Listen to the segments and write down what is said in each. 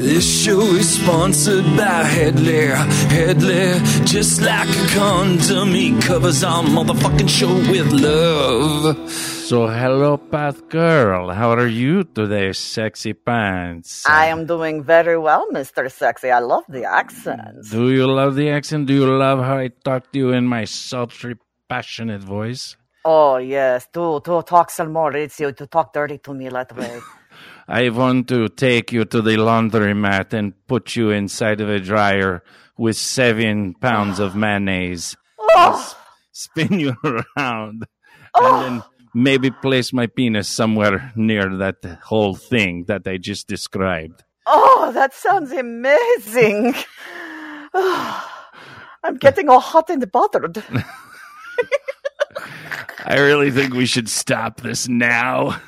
This show is sponsored by Headley. Headley, just like a condom, he covers our motherfucking show with love. So, hello, Path Girl. How are you today, sexy pants? I am doing very well, Mr. Sexy. I love the accent. Do you love the accent? Do you love how I talk to you in my sultry, passionate voice? Oh, yes. Do, do talk some more, Maurizio. To talk dirty to me that way. I want to take you to the laundromat and put you inside of a dryer with seven pounds of mayonnaise. Oh, Spin you around. oh. And then maybe place my penis somewhere near that whole thing that I just described. oh, that sounds amazing. I'm getting all hot and bothered. I really think we should stop this now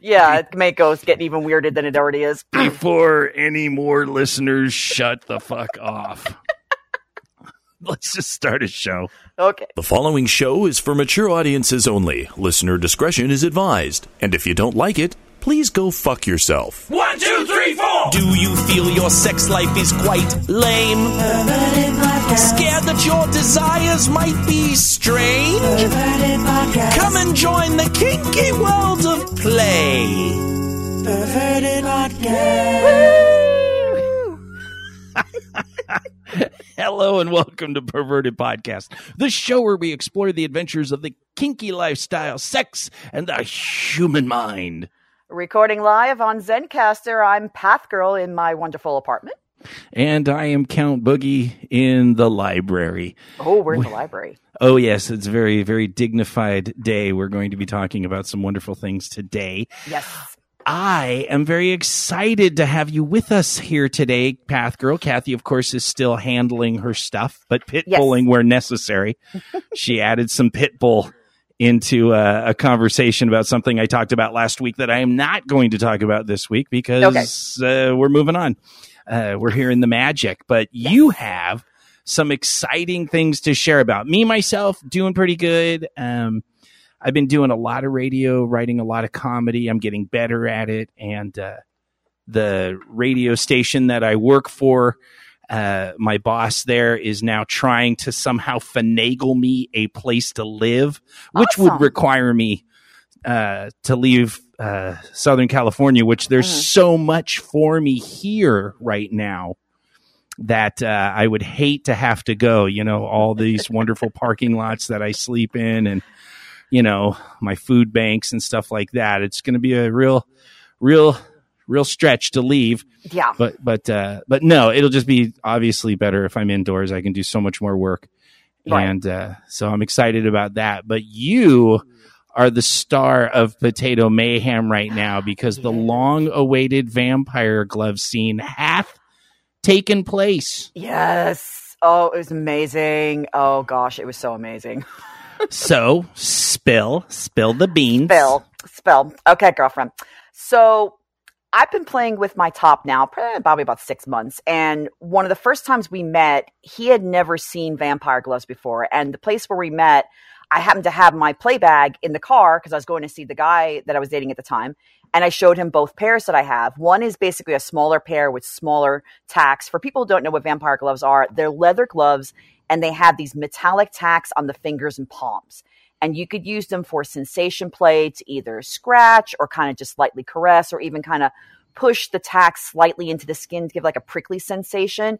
Yeah, it may go getting even weirder than it already is. before any more listeners shut the fuck off. Let's just start a show. Okay. The following show is for mature audiences only. Listener discretion is advised. And if you don't like it, please go fuck yourself. One, two, three, four! Do you feel your sex life is quite lame? Scared that your desires might be strange? Come and join the kinky world of play. Perverted Podcast. Hello and welcome to Perverted Podcast, the show where we explore the adventures of the kinky lifestyle, sex, and the human mind. Recording live on Zencastr, I'm Path Girl in my wonderful apartment. And I am Count Boogie in the library. Oh, we're in the library. Oh, yes, it's a very, very dignified day. We're going to be talking about some wonderful things today. Yes. I am very excited to have you with us here today, Path Girl. Kathy, of course, is still handling her stuff, but pit Yes. bulling where necessary. she added some pit bull into uh, a conversation about something I talked about last week that I am not going to talk about this week because uh, we're moving on. Uh, we're hearing the magic, but you have some exciting things to share about. Me, myself, doing pretty good. Um, I've been doing a lot of radio, writing a lot of comedy. I'm getting better at it. And uh, the radio station that I work for, uh, my boss there is now trying to somehow finagle me a place to live, which would require me uh, to leave uh, Southern California, which there's Mhm. so much for me here right now that uh, I would hate to have to go. You know, all these wonderful parking lots that I sleep in, and you know, my food banks and stuff like that. It's going to be a real, real, real stretch to leave. Yeah. But but uh, but no, it'll just be obviously better if I'm indoors. I can do so much more work, Right. and uh, so I'm excited about that. But you are the star of Potato Mayhem right now because the long-awaited vampire glove scene hath taken place. Yes. Oh, it was amazing. Oh gosh, it was so amazing. so spill, spill the beans. Spill, spill. Okay, girlfriend. So I've been playing with my top now, eh, probably about six months. And one of the first times we met, he had never seen vampire gloves before. And the place where we met, I happened to have my play bag in the car because I was going to see the guy that I was dating at the time. And I showed him both pairs that I have. One is basically a smaller pair with smaller tacks. For people who don't know what vampire gloves are, they're leather gloves and they have these metallic tacks on the fingers and palms and you could use them for sensation play to either scratch or kind of just lightly caress or even kind of push the tack slightly into the skin to give like a prickly sensation.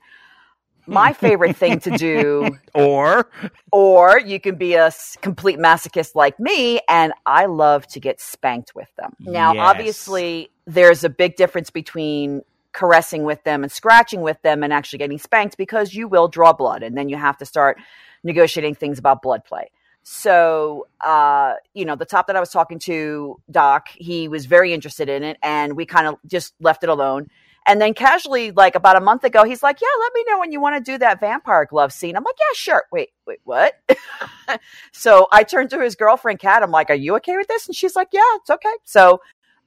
My favorite thing to do, Or or you can be a complete masochist like me, and I love to get spanked with them. Now, Yes. obviously, there's a big difference between caressing with them and scratching with them and actually getting spanked because you will draw blood, and then you have to start negotiating things about blood play. So, uh, you know, the top that I was talking to, Doc, he was very interested in it, and we kind of just left it alone. And then casually, like about a month ago, he's like, "Yeah, let me know when you want to do that vampire glove scene." I'm like, "Yeah, sure." Wait, wait, what? so I turned to his girlfriend, Kat. I'm like, "Are you okay with this?" And she's like, "Yeah, it's okay." So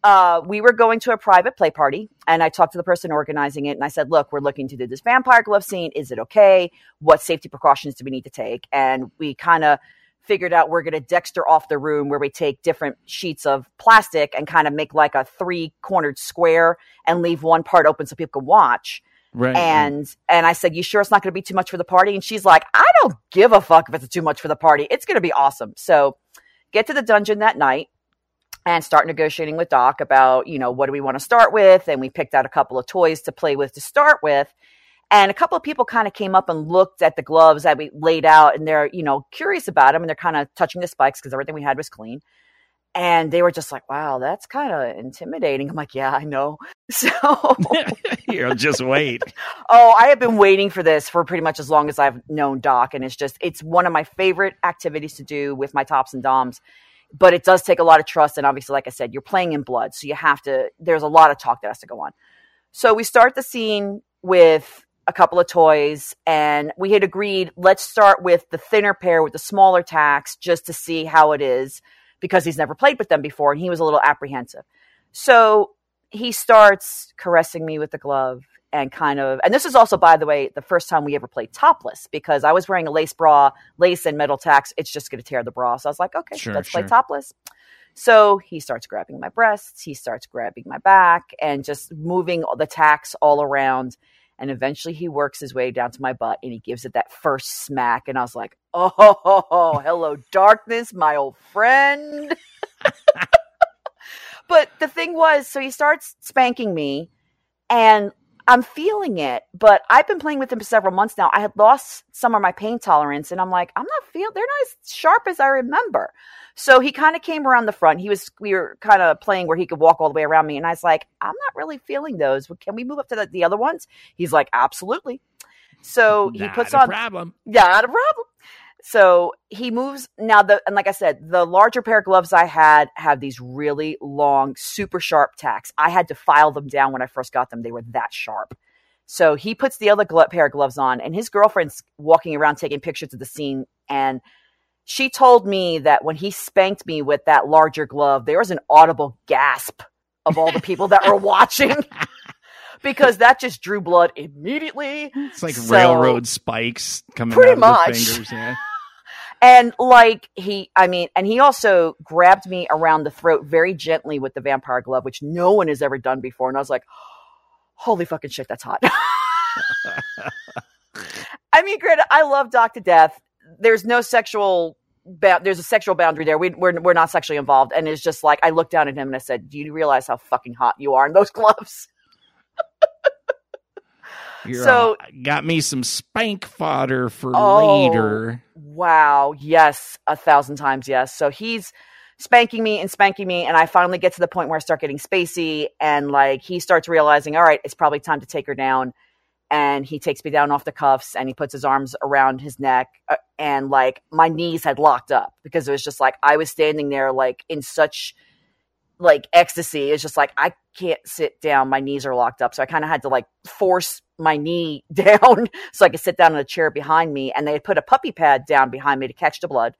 uh, we were going to a private play party, and I talked to the person organizing it, and I said, "Look, we're looking to do this vampire glove scene. Is it okay? What safety precautions do we need to take?" And we kind of figured out we're going to Dexter off the room where we take different sheets of plastic and kind of make like a three cornered square and leave one part open so people can watch. Right. And and I said, "You sure it's not going to be too much for the party?" And she's like, "I don't give a fuck if it's too much for the party. It's going to be awesome." So, get to the dungeon that night and start negotiating with Doc about, you know, what do we want to start with? And we picked out a couple of toys to play with to start with. And a couple of people kind of came up and looked at the gloves that we laid out and they're, you know, curious about them and they're kind of touching the spikes because everything we had was clean. And they were just like, wow, that's kind of intimidating. I'm like, yeah, I know. So you will just wait. oh, I have been waiting for this for pretty much as long as I've known Doc. And it's just, it's one of my favorite activities to do with my tops and doms. But it does take a lot of trust. And obviously, like I said, you're playing in blood. So you have to, there's a lot of talk that has to go on. So we start the scene with a couple of toys and we had agreed let's start with the thinner pair with the smaller tacks just to see how it is because he's never played with them before and he was a little apprehensive. So he starts caressing me with the glove and kind of and this is also by the way the first time we ever played topless because I was wearing a lace bra, lace and metal tacks, it's just going to tear the bra. So I was like, okay, sure, let's sure. play topless. So he starts grabbing my breasts, he starts grabbing my back and just moving the tacks all around and eventually he works his way down to my butt and he gives it that first smack. And I was like, oh, hello, darkness, my old friend. but the thing was, so he starts spanking me and I'm feeling it, but I've been playing with him for several months now. I had lost some of my pain tolerance and I'm like, I'm not feeling, they're not as sharp as I remember. So he kind of came around the front. He was, we were kind of playing where he could walk all the way around me. And I was like, I'm not really feeling those. Can we move up to the, the other ones? He's like, absolutely. So he not puts on, problem. Yeah, not a problem. So he moves now. The and like I said, the larger pair of gloves I had have these really long, super sharp tacks. I had to file them down when I first got them; they were that sharp. So he puts the other glo- pair of gloves on, and his girlfriend's walking around taking pictures of the scene. And she told me that when he spanked me with that larger glove, there was an audible gasp of all the people that were watching. because that just drew blood immediately. It's like so, railroad spikes coming pretty out much. of the fingers. Yeah. And like he, I mean, and he also grabbed me around the throat very gently with the vampire glove, which no one has ever done before. And I was like, holy fucking shit, that's hot. I mean, granted, I love Doc to death. There's no sexual, ba- there's a sexual boundary there. We, we're, we're not sexually involved. And it's just like, I looked down at him and I said, do you realize how fucking hot you are in those gloves? You're so got me some spank fodder for oh, later. Wow. Yes. A thousand times yes. So he's spanking me and spanking me. And I finally get to the point where I start getting spacey and like he starts realizing, all right, it's probably time to take her down. And he takes me down off the cuffs and he puts his arms around his neck. Uh, and like my knees had locked up because it was just like I was standing there like in such like ecstasy. It's just like I can't sit down. My knees are locked up. So I kind of had to like force my knee down so I could sit down in a chair behind me. And they had put a puppy pad down behind me to catch the blood.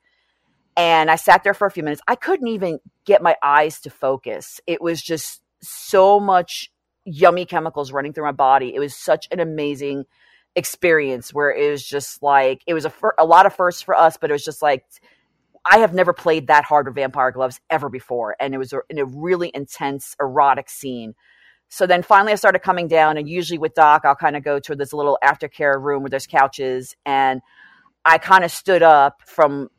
And I sat there for a few minutes. I couldn't even get my eyes to focus. It was just so much yummy chemicals running through my body. It was such an amazing experience where it was just like, it was a, fir- a lot of firsts for us, but it was just like, I have never played that hard with vampire gloves ever before. And it was a, in a really intense, erotic scene so then finally I started coming down and usually with Doc, I'll kind of go to this little aftercare room where there's couches and I kind of stood up from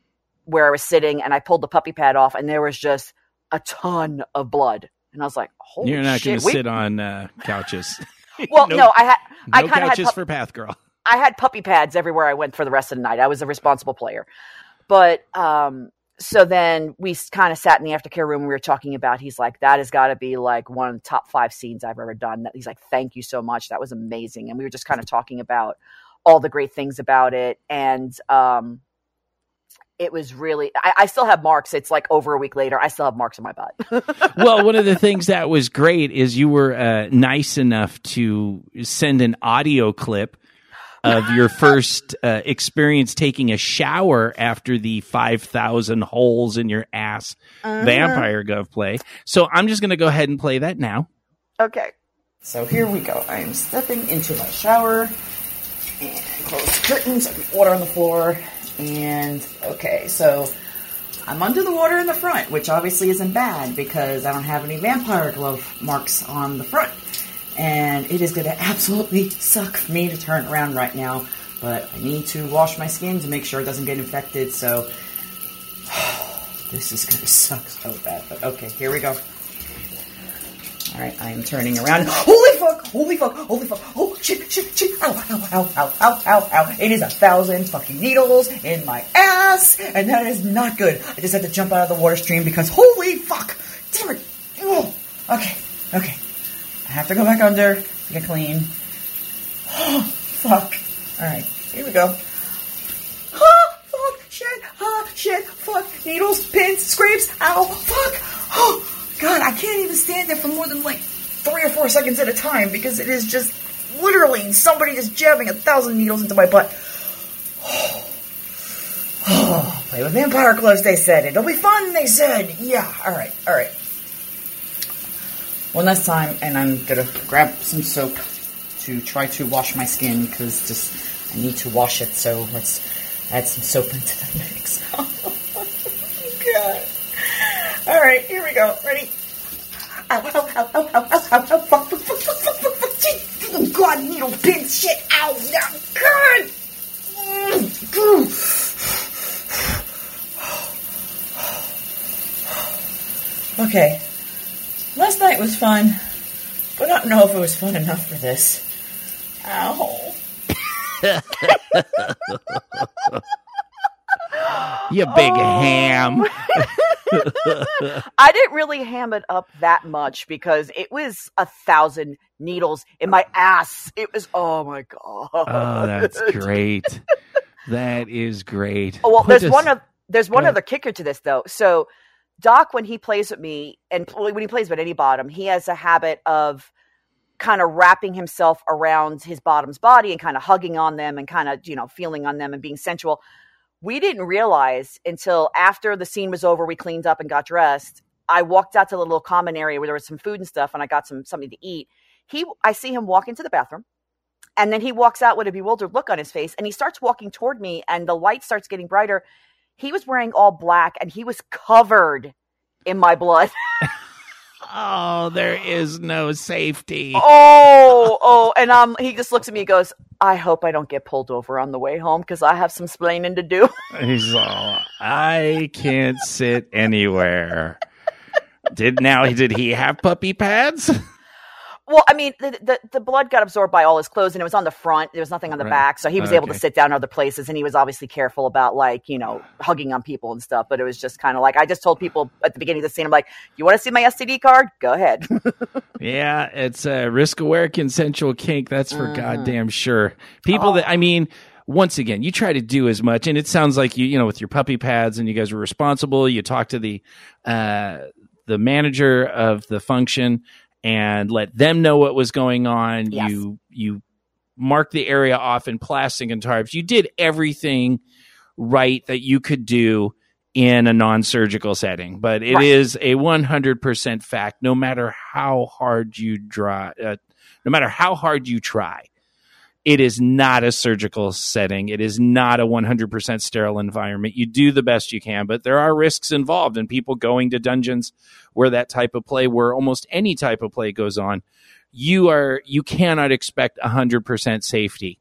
where I was sitting and I pulled the puppy pad off and there was just a ton of blood. And I was like, holy You're not going to sit on uh, couches. well, no, no, I had, I kind of couches pu- for Path Girl. I had puppy pads everywhere I went for the rest of the night. I was a responsible player. But um, so then we kind of sat in the aftercare room. We were talking about. He's like, "That has got to be like one of the top five scenes I've ever done." He's like, "Thank you so much. That was amazing." And we were just kind of talking about all the great things about it, and um, it was really. I, I, still have marks. It's like over a week later. I still have marks on my butt. well, one of the things that was great is you were uh, nice enough to send an audio clip of your first uh, experience taking a shower after the 5,000 holes in your ass uh-huh. vampire glove play. So I'm just going to go ahead and play that now. Okay. So here we go. I am stepping into my shower and close the curtains, water on the floor, And okay, so I'm under the water in the front, which obviously isn't bad because I don't have any vampire glove marks on the front. And it is going to absolutely suck for me to turn around right now, but I need to wash my skin to make sure it doesn't get infected. So this is going to suck so bad. But okay, here we go. All right, I am turning around. Holy fuck! Holy fuck! Holy fuck! Oh shit! Shit! Shit! Ow! Ow! Ow! Ow! Ow! Ow! Ow! It is a thousand fucking needles in my ass, and that is not good. I just had to jump out of the water stream because holy fuck! Damn it! Oh. Okay. Okay. I have to go back under get clean. Oh, fuck. All right. Here we go. Ah, fuck, shit, ah, shit, fuck, needles, pins, scrapes, ow, fuck, oh, God, I can't even stand there for more than like three or four seconds at a time because it is just literally somebody just jabbing a thousand needles into my butt. Oh, play with vampire gloves, they said. It'll be fun, they said. Yeah, alright, alright. One last time, and I'm gonna grab some soap to try to wash my skin because just I need to wash it. So let's add some soap into the mix. Oh, God. All right, here we go. Ready? God, needle pin, shit, ow, God. Okay. Last night was fun, but I don't know if it was fun enough for this. Ow. You big oh. ham. I didn't really ham it up that much because it was a thousand needles in my ass. It was oh my god. Oh, that's great. that is great. Oh, well, Put there's this- one of there's one Go other kicker to this though. So Doc, when he plays with me, and when he plays with any bottom, he has a habit of kind of wrapping himself around his bottom's body and kind of hugging on them and kind of you know feeling on them and being sensual. We didn't realize until after the scene was over, we cleaned up and got dressed. I walked out to the little common area where there was some food and stuff, and I got some something to eat. He, I see him walk into the bathroom, and then he walks out with a bewildered look on his face, and he starts walking toward me, and the light starts getting brighter. He was wearing all black, and he was covered in my blood. Oh, there is no safety. oh, oh, and um, he just looks at me and goes, "I hope I don't get pulled over on the way home because I have some splaining to do." He's all, I can't sit anywhere. Did now? Did he have puppy pads? Well, I mean, the, the the blood got absorbed by all his clothes, and it was on the front. There was nothing on the Right. back, so he was able to sit down in other places, and he was obviously careful about like you know hugging on people and stuff. But it was just kind of like I just told people at the beginning of the scene, I'm like, "You want to see my STD card? Go ahead." Yeah, it's a risk aware consensual kink. That's for Mhm. goddamn sure. People that I mean, once again, you try to do as much, and it sounds like you, you know, with your puppy pads, and you guys were responsible. You talked to the uh, the manager of the function and let them know what was going on. Yes. You you marked the area off in plastic and tarps. You did everything right that you could do in a non-surgical setting but it is Right. a 100% fact no matter how hard you try uh, no matter how hard you try it is not a surgical setting it is not a 100% sterile environment you do the best you can but there are risks involved and people going to dungeons where that type of play where almost any type of play goes on you are you cannot expect 100% safety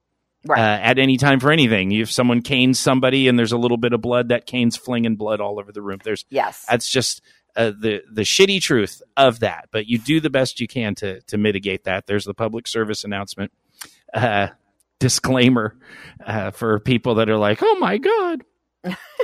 Right. uh, at any time for anything. If someone canes somebody and there's a little bit of blood, that cane's flinging blood all over the room. There's yes. that's just uh, the the shitty truth of that. But you do the best you can to to mitigate that. There's the public service announcement. Uh, disclaimer uh, for people that are like, "Oh my god,"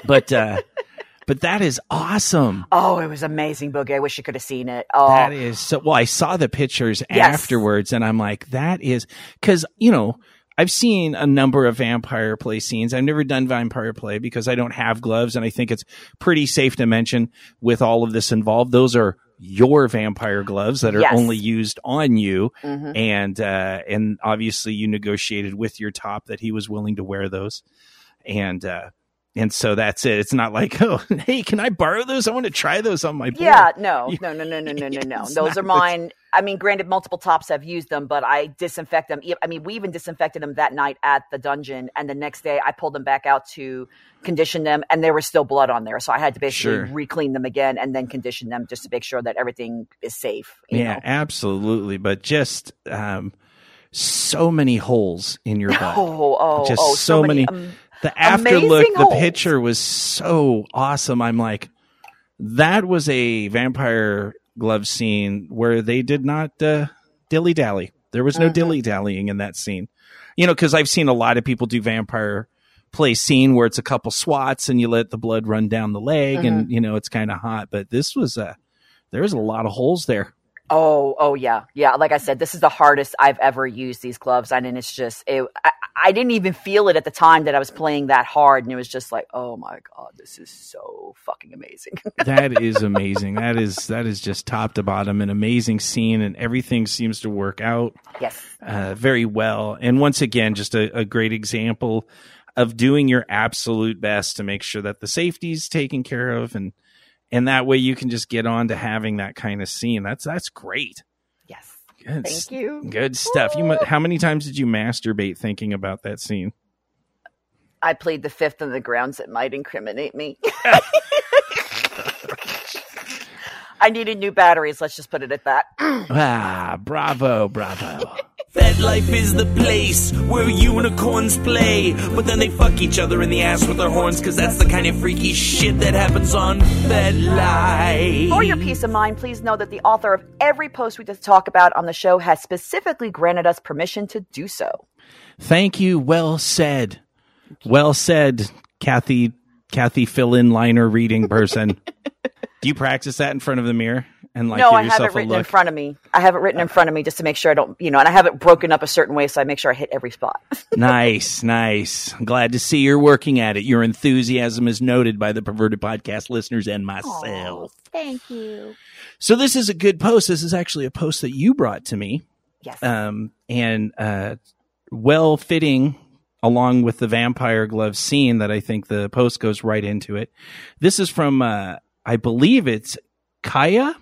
but uh, but that is awesome. Oh, it was amazing, Boogie. I wish you could have seen it. Oh, That is so. Well, I saw the pictures Yes. afterwards, and I'm like, that is because you know I've seen a number of vampire play scenes. I've never done vampire play because I don't have gloves, and I think it's pretty safe to mention with all of this involved, those are your vampire gloves that are Yes. only used on you, mhm. and uh, and obviously you negotiated with your top that he was willing to wear those, and. uh and so that's it. It's not like, oh, hey, can I borrow those? I want to try those on my board. yeah. No, no, no, no, no, no, no, no. Those are mine. I mean, granted, multiple tops have used them, but I disinfect them. I mean, we even disinfected them that night at the dungeon, and the next day I pulled them back out to condition them, and there was still blood on there, so I had to basically sure. re-clean them again and then condition them just to make sure that everything is safe. yeah, know? absolutely. But just um, so many holes in your butt. Oh, oh, just oh, so, so many. many um, the afterlook, the picture was so awesome. I'm like, that was a vampire glove scene where they did not uh, dilly dally. There was no mm-hmm. dilly dallying in that scene. You know, because I've seen a lot of people do vampire play scene where it's a couple swats and you let the blood run down the leg mm-hmm. and you know it's kind of hot. But this was a there's a lot of holes there. Oh, oh yeah, yeah. Like I said, this is the hardest I've ever used these gloves, and it's just it. I, I, didn't even feel it at the time that I was playing that hard, and it was just like, oh my god, this is so fucking amazing. that is amazing. That is that is just top to bottom an amazing scene, and everything seems to work out. Yes, uh, very well. And once again, just a, a great example of doing your absolute best to make sure that the safety is taken care of and and that way you can just get on to having that kind of scene. That's that's great. Yes. Good, Thank you. Good stuff. You how many times did you masturbate thinking about that scene? I played the fifth on the grounds that might incriminate me. I needed new batteries. Let's just put it at that. ah, bravo, bravo. FetLife is the place where unicorns play, but then they fuck each other in the ass with their horns, cause that's the kind of freaky shit that happens on FetLife. For your peace of mind, please know that the author of every post we just talk about on the show has specifically granted us permission to do so. Thank you. Well said. Well said, Kathy. Kathy fill in liner reading person. do you practice that in front of the mirror? And like no, I have it written in front of me. I have it written in front of me just to make sure I don't, you know, and I have it broken up a certain way so I make sure I hit every spot. nice, nice. I'm glad to see you're working at it. Your enthusiasm is noted by the perverted podcast listeners and myself. thank you. So this is a good post. This is actually a post that you brought to me. Yes. Um, and uh, well fitting along with the vampire glove scene that I think the post goes right into it. This is from, uh, I believe it's Kaya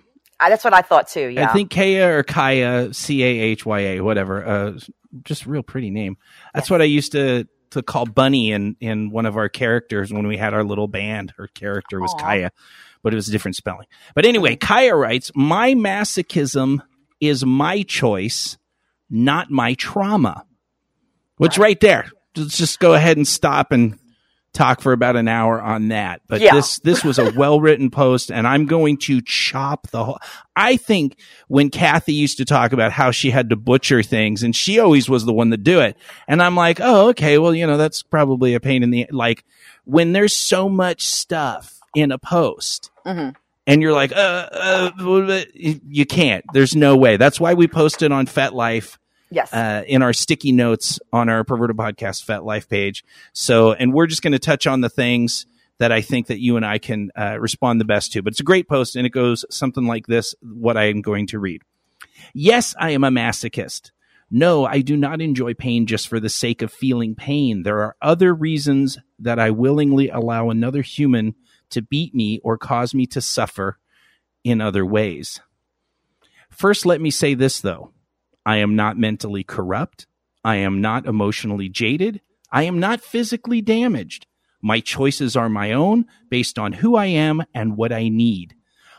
that's what I thought too. Yeah, I think Kaya or Kaya, C A H Y A, whatever. Uh, just real pretty name. That's what I used to to call Bunny in in one of our characters when we had our little band. Her character was Aww. Kaya, but it was a different spelling. But anyway, Kaya writes, "My masochism is my choice, not my trauma." Which right, right there. Let's just go ahead and stop and talk for about an hour on that. But yeah. this this was a well written post, and I'm going to chop the whole. I think when Kathy used to talk about how she had to butcher things, and she always was the one to do it, and I'm like, oh, okay, well, you know, that's probably a pain in the like when there's so much stuff in a post. Mm-hmm. And you're like, uh, uh, you can't. There's no way. That's why we posted on FetLife Yes. Uh, in our sticky notes on our Perverted Podcast Fet Life page. So, and we're just going to touch on the things that I think that you and I can uh, respond the best to. But it's a great post, and it goes something like this what I am going to read. Yes, I am a masochist. No, I do not enjoy pain just for the sake of feeling pain. There are other reasons that I willingly allow another human to beat me or cause me to suffer in other ways. First, let me say this, though. I am not mentally corrupt. I am not emotionally jaded. I am not physically damaged. My choices are my own based on who I am and what I need.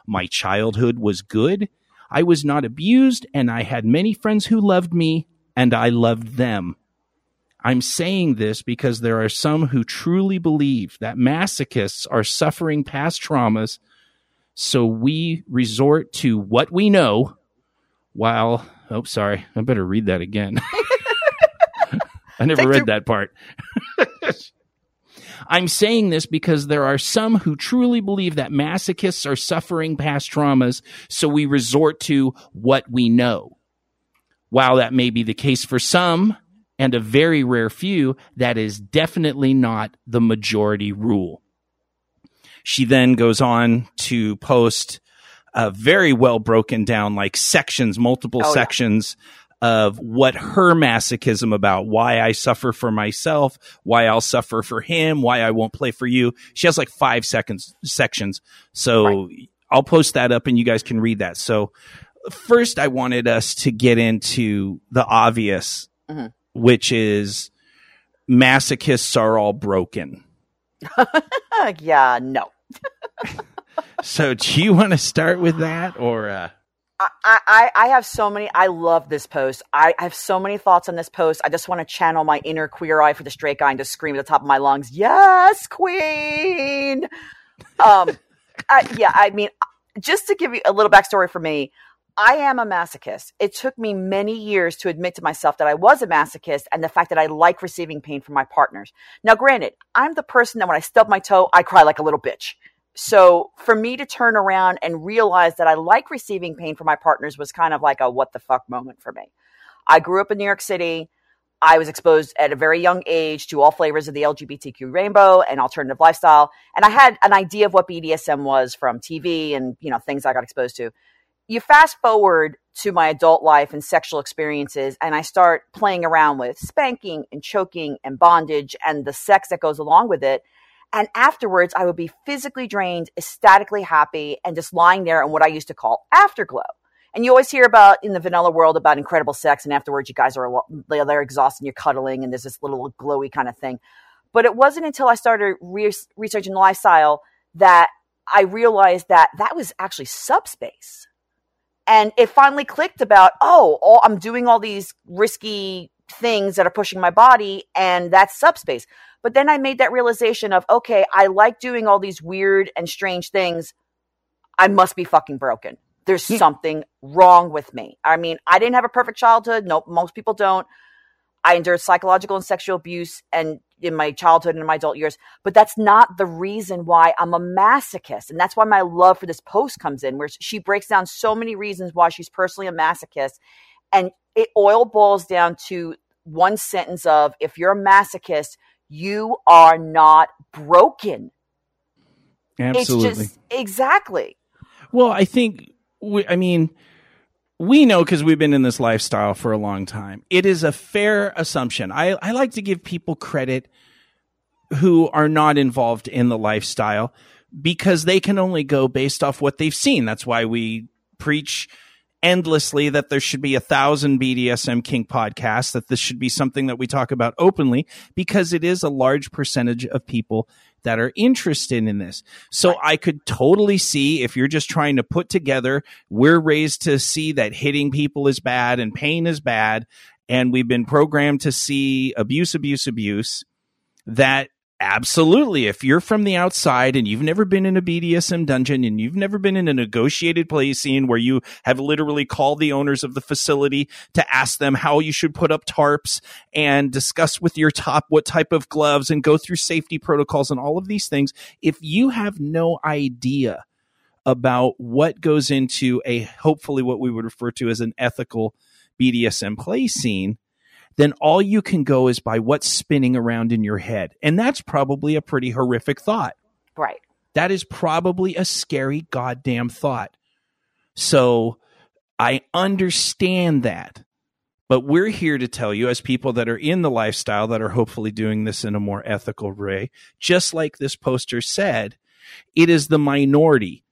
My childhood was good. I was not abused, and I had many friends who loved me, and I loved them. I'm saying this because there are some who truly believe that masochists are suffering past traumas, so we resort to what we know while Oh, sorry. I better read that again. I never read that part. I'm saying this because there are some who truly believe that masochists are suffering past traumas, so we resort to what we know. While that may be the case for some, and a very rare few, that is definitely not the majority rule. She then goes on to post uh, very well broken down, like sections, multiple oh, sections yeah. of what her masochism about, why I suffer for myself, why I'll suffer for him, why I won't play for you. She has like five seconds sections. So right. I'll post that up and you guys can read that. So first, I wanted us to get into the obvious, mm-hmm. which is masochists are all broken. yeah, no. so, do you want to start with that, or? Uh... I, I, I have so many. I love this post. I, I have so many thoughts on this post. I just want to channel my inner queer eye for the straight guy and just scream at the top of my lungs, "Yes, queen!" Um, I, yeah. I mean, just to give you a little backstory for me, I am a masochist. It took me many years to admit to myself that I was a masochist and the fact that I like receiving pain from my partners. Now, granted, I'm the person that when I stub my toe, I cry like a little bitch. So for me to turn around and realize that I like receiving pain from my partners was kind of like a what the fuck moment for me. I grew up in New York City. I was exposed at a very young age to all flavors of the LGBTQ rainbow and alternative lifestyle. And I had an idea of what BDSM was from TV and, you know, things I got exposed to you fast forward to my adult life and sexual experiences, and I start playing around with spanking and choking and bondage and the sex that goes along with it. And afterwards, I would be physically drained, ecstatically happy, and just lying there in what I used to call afterglow. And you always hear about in the vanilla world about incredible sex, and afterwards, you guys are they're exhausted, and you're cuddling, and there's this little glowy kind of thing. But it wasn't until I started re- researching lifestyle that I realized that that was actually subspace and it finally clicked about, oh, all, I'm doing all these risky things that are pushing my body, and that's subspace. But then I made that realization of, okay, I like doing all these weird and strange things. I must be fucking broken. There's yeah. something wrong with me. I mean, I didn't have a perfect childhood. Nope, most people don't. I endured psychological and sexual abuse and in my childhood and in my adult years, but that's not the reason why I'm a masochist. And that's why my love for this post comes in, where she breaks down so many reasons why she's personally a masochist. And it oil boils down to one sentence of if you're a masochist, you are not broken. Absolutely. It's just exactly. Well, I think we, I mean, we know because we've been in this lifestyle for a long time. It is a fair assumption. I, I like to give people credit who are not involved in the lifestyle because they can only go based off what they've seen. That's why we preach endlessly that there should be a thousand BDSM kink podcasts, that this should be something that we talk about openly because it is a large percentage of people that are interested in this. So I could totally see if you're just trying to put together, we're raised to see that hitting people is bad and pain is bad. And we've been programmed to see abuse, abuse, abuse that Absolutely. If you're from the outside and you've never been in a BDSM dungeon and you've never been in a negotiated play scene where you have literally called the owners of the facility to ask them how you should put up tarps and discuss with your top what type of gloves and go through safety protocols and all of these things, if you have no idea about what goes into a hopefully what we would refer to as an ethical BDSM play scene, then all you can go is by what's spinning around in your head. And that's probably a pretty horrific thought. Right. That is probably a scary goddamn thought. So I understand that. But we're here to tell you, as people that are in the lifestyle that are hopefully doing this in a more ethical way, just like this poster said, it is the minority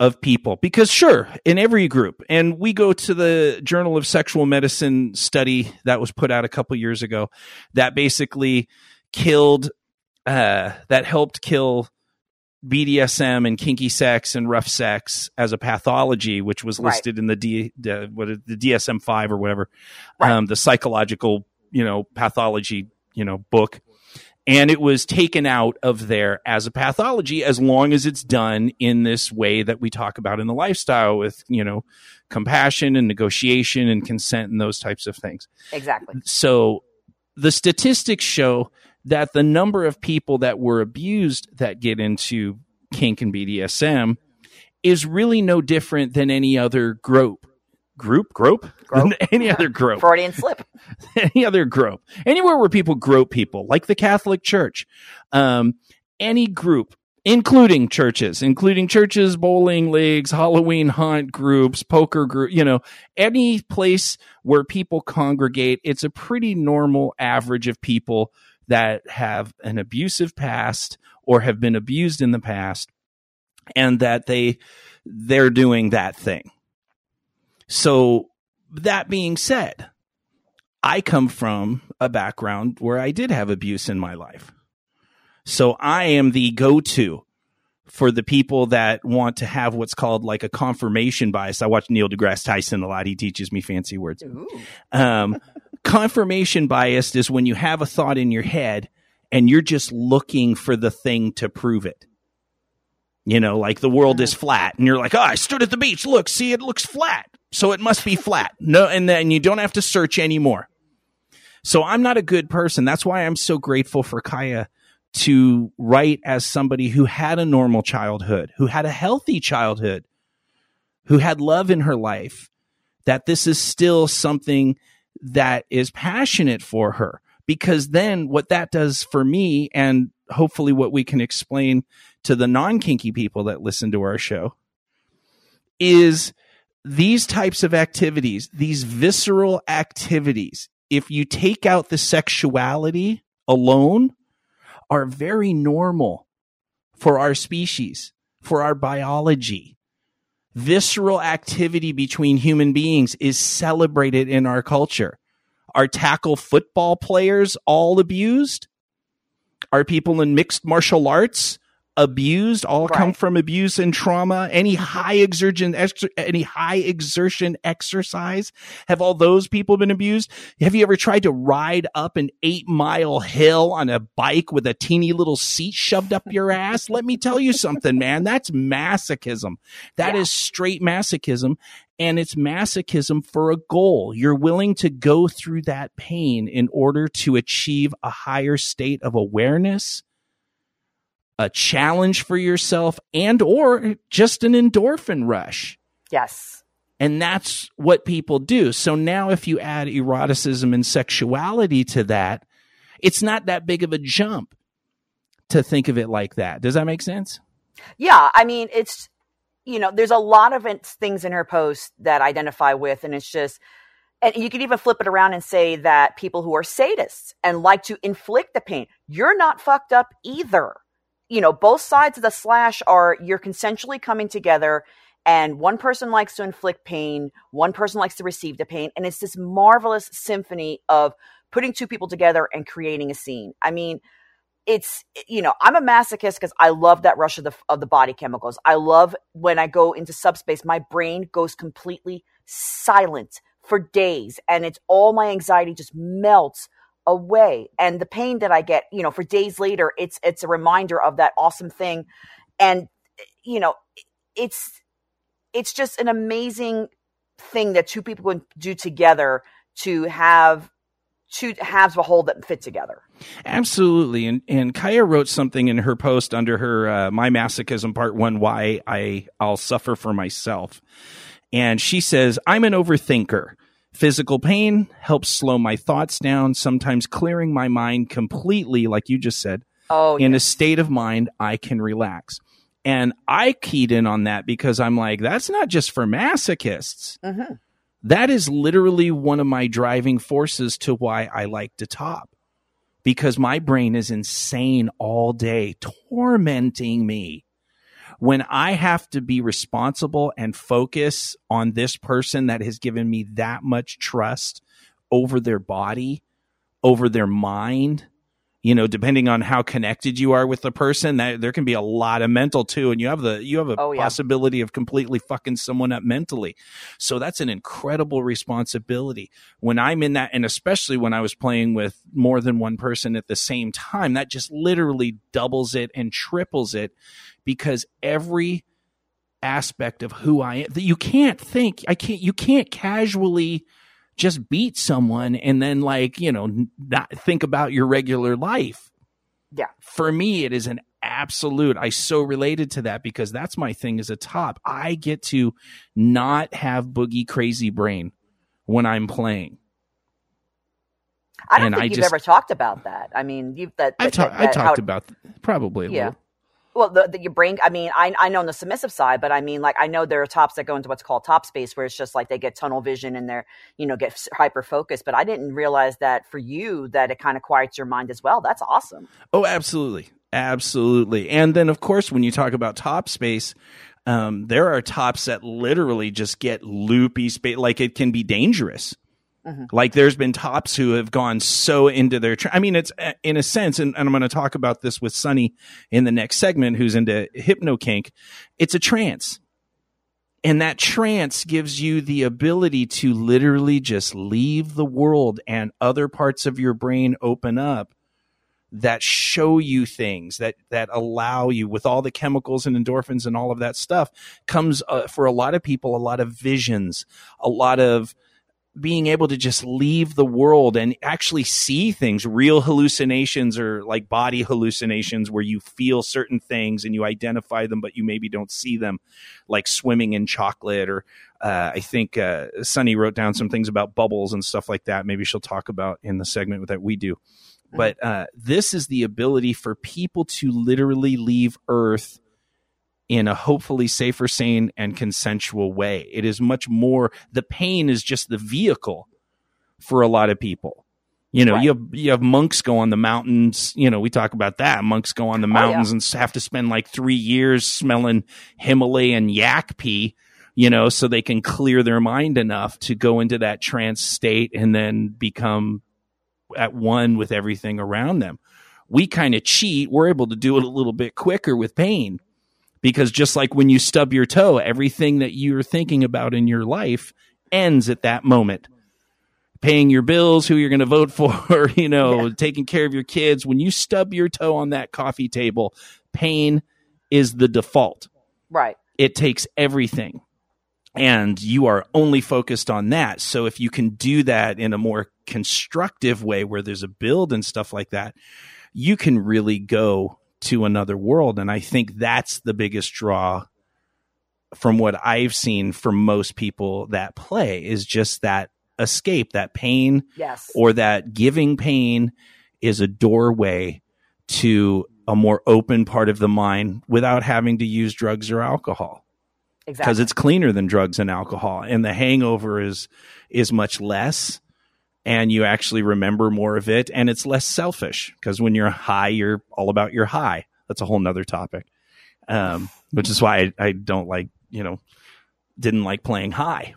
of people because sure in every group and we go to the journal of sexual medicine study that was put out a couple years ago that basically killed uh, that helped kill BDSM and kinky sex and rough sex as a pathology, which was listed right. in the D, what the DSM five or whatever, right. um, the psychological you know pathology you know book and it was taken out of there as a pathology as long as it's done in this way that we talk about in the lifestyle with you know compassion and negotiation and consent and those types of things. Exactly. So the statistics show that the number of people that were abused that get into kink and BDSM is really no different than any other group. Group, grope, grope? any other grope, Freudian slip, any other grope, anywhere where people grope people, like the Catholic Church, um, any group, including churches, including churches, bowling leagues, Halloween hunt groups, poker group, you know, any place where people congregate, it's a pretty normal average of people that have an abusive past or have been abused in the past and that they they're doing that thing. So that being said, I come from a background where I did have abuse in my life. So I am the go to for the people that want to have what's called like a confirmation bias. I watch Neil deGrasse Tyson a lot. He teaches me fancy words. Um, confirmation bias is when you have a thought in your head and you're just looking for the thing to prove it. You know, like the world is flat, and you're like, oh, I stood at the beach. Look, see, it looks flat. So it must be flat. No, and then you don't have to search anymore. So I'm not a good person. That's why I'm so grateful for Kaya to write as somebody who had a normal childhood, who had a healthy childhood, who had love in her life, that this is still something that is passionate for her. Because then what that does for me, and hopefully what we can explain to the non kinky people that listen to our show, is these types of activities, these visceral activities, if you take out the sexuality alone, are very normal for our species, for our biology. Visceral activity between human beings is celebrated in our culture. Are tackle football players all abused? Are people in mixed martial arts abused all right. come from abuse and trauma any mm-hmm. high exertion any high exertion exercise have all those people been abused? Have you ever tried to ride up an eight mile hill on a bike with a teeny little seat shoved up your ass? Let me tell you something man. That's masochism. That yeah. is straight masochism and it's masochism for a goal. You're willing to go through that pain in order to achieve a higher state of awareness a challenge for yourself and or just an endorphin rush. Yes. And that's what people do. So now if you add eroticism and sexuality to that, it's not that big of a jump to think of it like that. Does that make sense? Yeah, I mean, it's you know, there's a lot of things in her post that I identify with and it's just and you could even flip it around and say that people who are sadists and like to inflict the pain, you're not fucked up either you know, both sides of the slash are you're consensually coming together and one person likes to inflict pain, one person likes to receive the pain, and it's this marvelous symphony of putting two people together and creating a scene. I mean, it's you know i'm a masochist because i love that rush of the of the body chemicals i love when i go into subspace my brain goes completely silent for days and it's all my anxiety just melts away. And the pain that i get you know for days later it's it's a reminder of that awesome thing. And you know it's it's just an amazing thing that two people can do together to have two halves of a whole that fit together. Absolutely. And and kaya wrote something in her post under her uh, my masochism part one why i i'll suffer for myself. And she says i'm an overthinker Physical pain helps slow my thoughts down, sometimes clearing my mind completely, like you just said. Oh, in yes. a state of mind, I can relax. And I keyed in on that because I'm like, that's not just for masochists. Mm-hmm. That is literally one of my driving forces to why I like to top because my brain is insane all day, tormenting me when I have to be responsible and focus on this person that has given me that much trust over their body, over their mind, you know, depending on how connected you are with the person, that there can be a lot of mental too, and you have the you have a oh, yeah. possibility of completely fucking someone up mentally. So that's an incredible responsibility. When I'm in that, and especially when I was playing with more than one person at the same time, that just literally doubles it and triples it because every aspect of who I am that you can't think I can't you can't casually just beat someone and then like, you know, not think about your regular life. Yeah. For me it is an absolute I so related to that because that's my thing as a top. I get to not have boogie crazy brain when I'm playing. I don't and think I you've just, ever talked about that. I mean, you've that. I've ta- that, that I talked how, about probably yeah. Little. Well, the, the, your brain. I mean, I I know on the submissive side, but I mean, like I know there are tops that go into what's called top space, where it's just like they get tunnel vision and they're you know get hyper focused. But I didn't realize that for you that it kind of quiets your mind as well. That's awesome. Oh, absolutely, absolutely. And then of course, when you talk about top space, Um, there are tops that literally just get loopy space, like it can be dangerous. Mm-hmm. Like there's been tops who have gone so into their, tra- I mean, it's uh, in a sense, and, and I'm going to talk about this with Sunny in the next segment, who's into hypno kink. It's a trance. And that trance gives you the ability to literally just leave the world and other parts of your brain open up that show you things that that allow you with all the chemicals and endorphins and all of that stuff comes uh, for a lot of people a lot of visions a lot of being able to just leave the world and actually see things real hallucinations or like body hallucinations where you feel certain things and you identify them but you maybe don't see them like swimming in chocolate or uh, i think uh, sunny wrote down some things about bubbles and stuff like that maybe she'll talk about in the segment that we do Mm-hmm. But uh, this is the ability for people to literally leave Earth in a hopefully safer, sane, and consensual way. It is much more, the pain is just the vehicle for a lot of people. You know, right. you have you have monks go on the mountains. You know, we talk about that. Monks go on the mountains oh, yeah. and have to spend like three years smelling Himalayan yak pee. You know, so they can clear their mind enough to go into that trance state and then become at one with everything around them. We kind of cheat. We're able to do it a little bit quicker with pain because just like when you stub your toe, everything that you're thinking about in your life ends at that moment. Paying your bills, who you're going to vote for, you know, yeah. taking care of your kids. When you stub your toe on that coffee table, pain is the default. Right. It takes everything and you are only focused on that. So if you can do that in a more constructive way where there's a build and stuff like that, you can really go to another world. And I think that's the biggest draw from what I've seen for most people that play is just that escape, that pain, yes, or that giving pain is a doorway to a more open part of the mind without having to use drugs or alcohol. Because it's cleaner than drugs and alcohol and the hangover is is much less and you actually remember more of it and it's less selfish because when you're high you're all about your high that's a whole nother topic um, which is why I, I, don't like you know didn't like playing high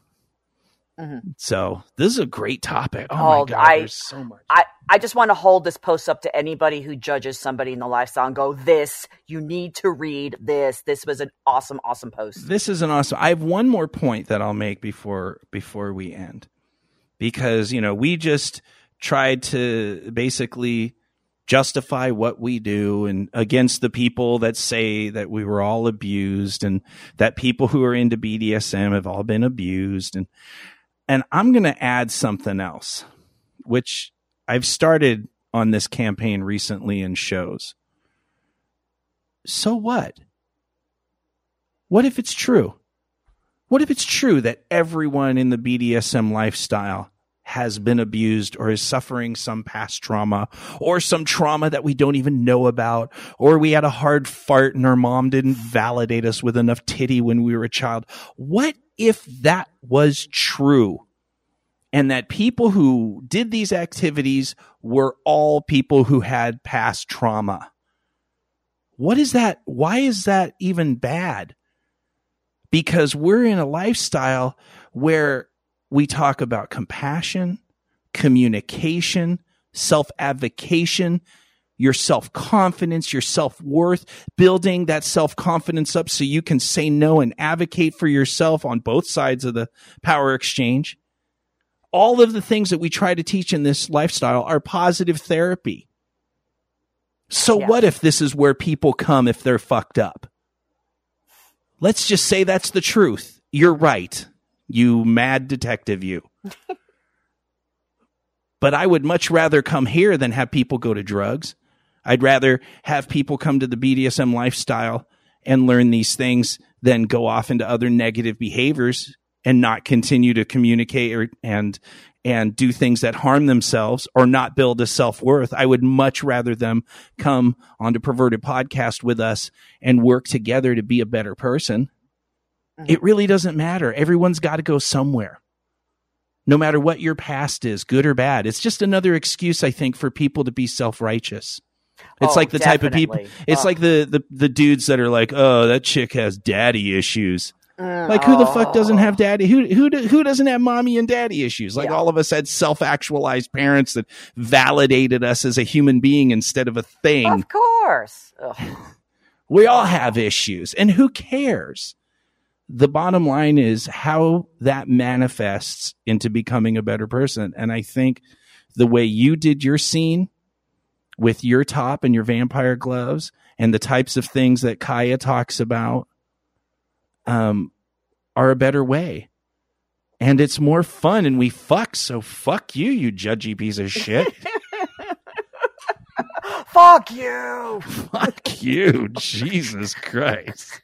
Mm-hmm. So this is a great topic. Oh my god, I, there's so much. I, I just want to hold this post up to anybody who judges somebody in the lifestyle and go, "This you need to read this. This was an awesome, awesome post." This is an awesome. I have one more point that I'll make before before we end, because you know we just tried to basically justify what we do and against the people that say that we were all abused and that people who are into BDSM have all been abused and and I'm going to add something else, which I've started on this campaign recently in shows. So what? What if it's true? What if it's true that everyone in the BDSM lifestyle has been abused or is suffering some past trauma or some trauma that we don't even know about, or we had a hard fart and our mom didn't validate us with enough titty when we were a child? What if that was true and that people who did these activities were all people who had past trauma. What is that? Why is that even bad? Because we're in a lifestyle where we talk about compassion, communication, self advocation, your self confidence, your self worth, building that self confidence up so you can say no and advocate for yourself on both sides of the power exchange. All of the things that we try to teach in this lifestyle are positive therapy. So yeah. what if this is where people come if they're fucked up? Let's just say that's the truth. You're right. You mad detective, you. but I would much rather come here than have people go to drugs. I'd rather have people come to the BDSM lifestyle and learn these things than go off into other negative behaviors and not continue to communicate or, and and do things that harm themselves or not build a self-worth. I would much rather them come onto Perverted Podcast with us and work together to be a better person. Mm-hmm. It really doesn't matter. Everyone's got to go somewhere. No matter what your past is, good or bad. It's just another excuse, I think, for people to be self righteous. It's Oh, like the type of people. It's Oh. like the, the the dudes that are like, oh, that chick has daddy issues. Uh, like who the fuck doesn't have oh. daddy? Who who do- who doesn't have mommy and daddy issues? Like Yeah. all of us had self actualized parents that validated us as a human being instead of a thing. Of course. Ugh. We all have issues, and who cares? The bottom line is how that manifests into becoming a better person. And I think the way you did your scene with your top and your vampire gloves and the types of things that Kaya talks about um, are a better way. And it's more fun, and we fuck. So fuck you, you judgy piece of shit. Fuck you. Fuck you, Jesus Christ.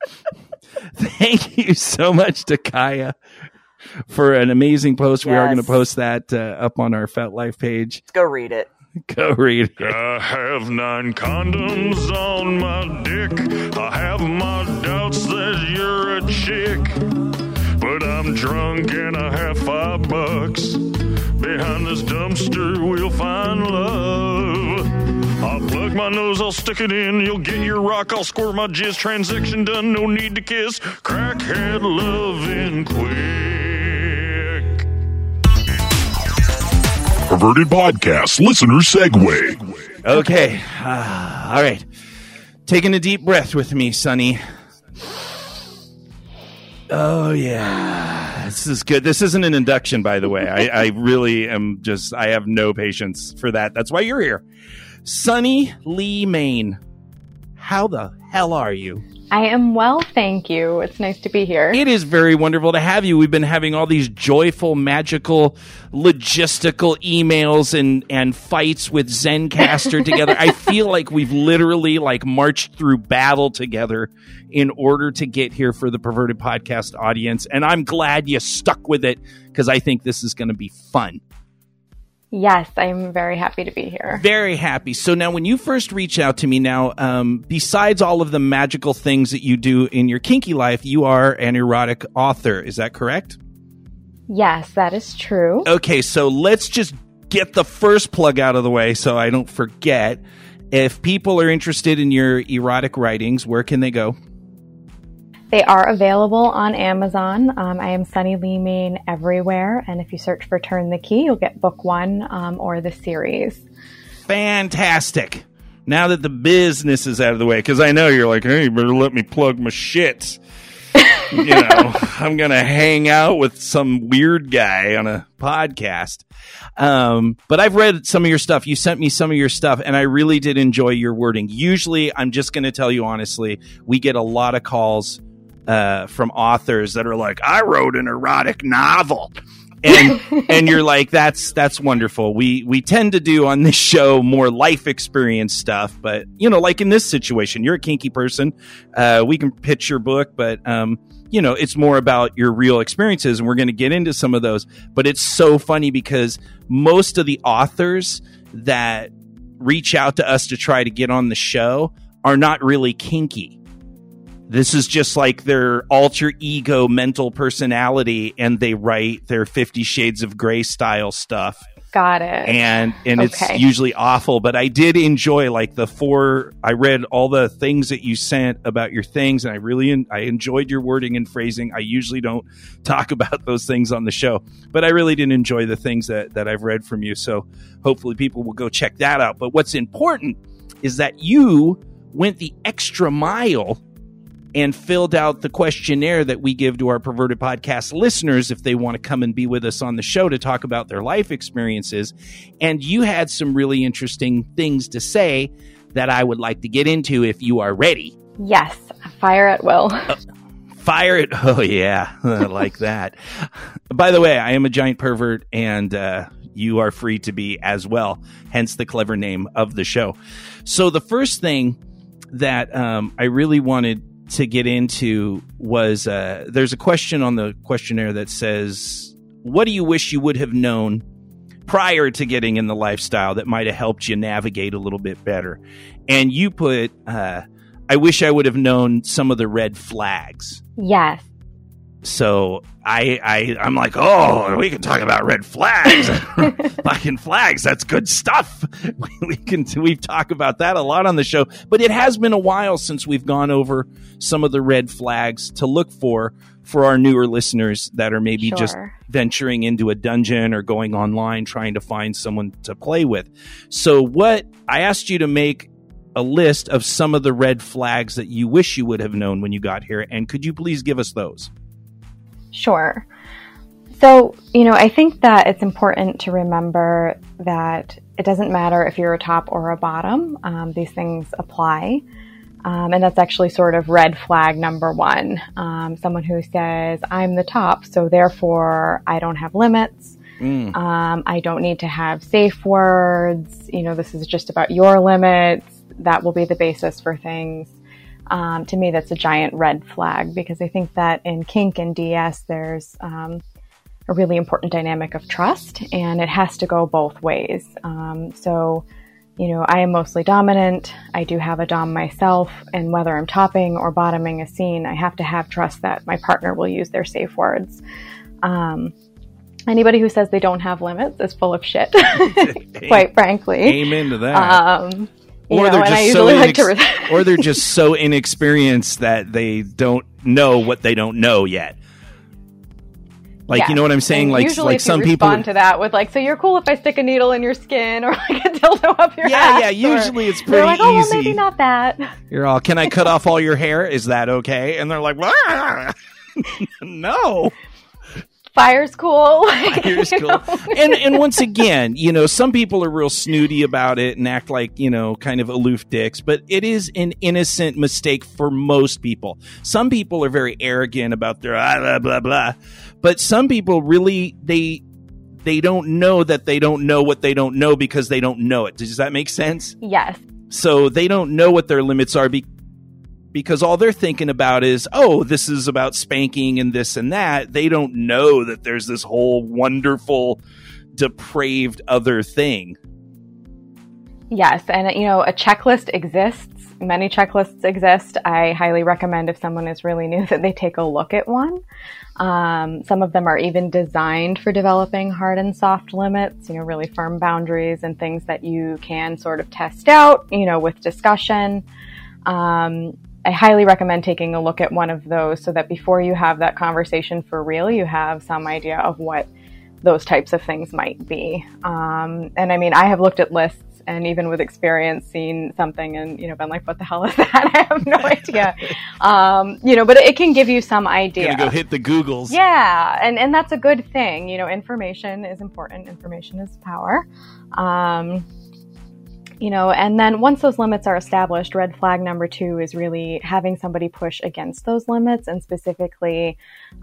Thank you so much to Kaya for an amazing post. We are going to post that uh, up on our FetLife page. Go read it. Go read it. I have nine condoms on my dick. I have my doubts that you're a chick. But I'm drunk and I have five bucks. Behind this dumpster, we'll find love. I'll plug my nose, I'll stick it in. You'll get your rock, I'll squirt my jizz. Transaction done, no need to kiss. Crackhead loving quick. Perverted Podcast Listener Segue. Okay. Uh, all right. Taking a deep breath with me, Sonny. Oh, yeah. This is good. This isn't an induction, by the way. I, I really am just, I have no patience for that. That's why you're here. Sunny Lee Maine. How the hell are you? I am well, thank you. It's nice to be here. It is very wonderful to have you. We've been having all these joyful, magical, logistical emails and and fights with Zencastr together. I feel like we've literally like marched through battle together in order to get here for the perverted podcast audience, and I'm glad you stuck with it because I think this is going to be fun. Yes, I'm very happy to be here. Very happy. So now, when you first reach out to me, now um, besides all of the magical things that you do in your kinky life, you are an erotic author. Is that correct? Yes, that is true. Okay, so let's just get the first plug out of the way so I don't forget. If people are interested in your erotic writings, where can they go? They are available on Amazon. Um, I am Sunny Lee Main everywhere, and if you search for Turn the Key, you'll get book one um, or the series. Fantastic. Now that the business is out of the way, because I know you're like, hey, you better let me plug my shit. you know, I'm going to hang out with some weird guy on a podcast. Um, but I've read some of your stuff. You sent me some of your stuff, and I really did enjoy your wording. Usually, I'm just going to tell you honestly, we get a lot of calls uh, from authors that are like, I wrote an erotic novel. and and you're like that's that's wonderful. We we tend to do on this show more life experience stuff but you know like in this situation you're a kinky person. Uh, we can pitch your book but um you know it's more about your real experiences and we're going to get into some of those. But it's so funny because most of the authors that reach out to us to try to get on the show are not really kinky this is just like their alter ego mental personality and they write their 50 shades of gray style stuff. Got it. and and it's usually awful but i did enjoy like the four i read all the things that you sent about your things and i really en- i enjoyed your wording and phrasing. I usually don't talk about those things on the show but i really didn't enjoy the things that that i've read from you so hopefully people will go check that out. But what's important is that you went the extra mile and filled out the questionnaire that we give to our perverted podcast listeners if they want to come and be with us on the show to talk about their life experiences. And you had some really interesting things to say that I would like to get into if you are ready. yes, fire at will. Fire it. Oh, yeah. I like that. By the way, I am a giant pervert and, uh, you are free to be as well, hence the clever name of the show. So, the first thing that um, I really wanted to get into was uh, there's a question on the questionnaire that says, What do you wish you would have known prior to getting in the lifestyle that might have helped you navigate a little bit better? And you put, uh, I wish I would have known some of the red flags. yes. So I, I I'm like, oh, we can talk about red flags, fucking flags. That's good stuff. We, we can we've talked about that a lot on the show, but it has been a while since we've gone over some of the red flags to look for for our newer listeners that are maybe Sure. just venturing into a dungeon or going online trying to find someone to play with. So what I asked you to make a list of some of the red flags that you wish you would have known when you got here, and could you please give us those? Sure. So, you know, I think that it's important to remember that it doesn't matter if you're a top or a bottom, um, these things apply. Um, and that's actually sort of red flag number one. Um, someone who says, I'm the top, so therefore I don't have limits. Mm. Um, I don't need to have safe words. You know, this is just about your limits. That will be the basis for things. Um, to me, that's a giant red flag because I think that in kink and DS, there's um, a really important dynamic of trust, and it has to go both ways. Um, so, you know, I am mostly dominant. I do have a dom myself, and whether I'm topping or bottoming a scene, I have to have trust that my partner will use their safe words. Um, anybody who says they don't have limits is full of shit, quite frankly. Amen to that. You or know, they're just so usually like. Re- or they're just so inexperienced that they don't know what they don't know yet. Like Yes. you know what I'm saying? And Like usually like if some you people. respond to that with like, so you're cool if I stick a needle in your skin or like a dildo up your Yeah, ass. yeah, or- usually it's pretty like, oh, well, maybe not that. You're all, can I cut off all your hair? Is that okay? And they're like, no. Fire's cool. You cool. know? And and once again, you know, some people are real snooty about it and act like, you know, kind of aloof dicks, but it is an innocent mistake for most people. Some people are very arrogant about their ah, blah blah blah. But some people really they they don't know that they don't know what they don't know because they don't know it. Does that make sense? yes. So they don't know what their limits are be- because all they're thinking about is, oh, this is about spanking and this and that. They don't know that there's this whole wonderful, depraved other thing. Yes, and you know, a checklist exists. Many checklists exist. I highly recommend if someone is really new that they take a look at one. Um, some of them are even designed for developing hard and soft limits, you know, really firm boundaries and things that you can sort of test out, you know, with discussion. Um, I highly recommend taking a look at one of those so that before you have that conversation for real, you have some idea of what those types of things might be. Um, and I mean, I have looked at lists and even with experience seen something and, you know, been like, what the hell is that? I have no idea. Um, you know, but it can give you some idea. Go hit the Googles. Yeah, and, and that's a good thing. You know, information is important. Information is power. Um, you know, and then once those limits are established, red flag number two is really having somebody push against those limits and specifically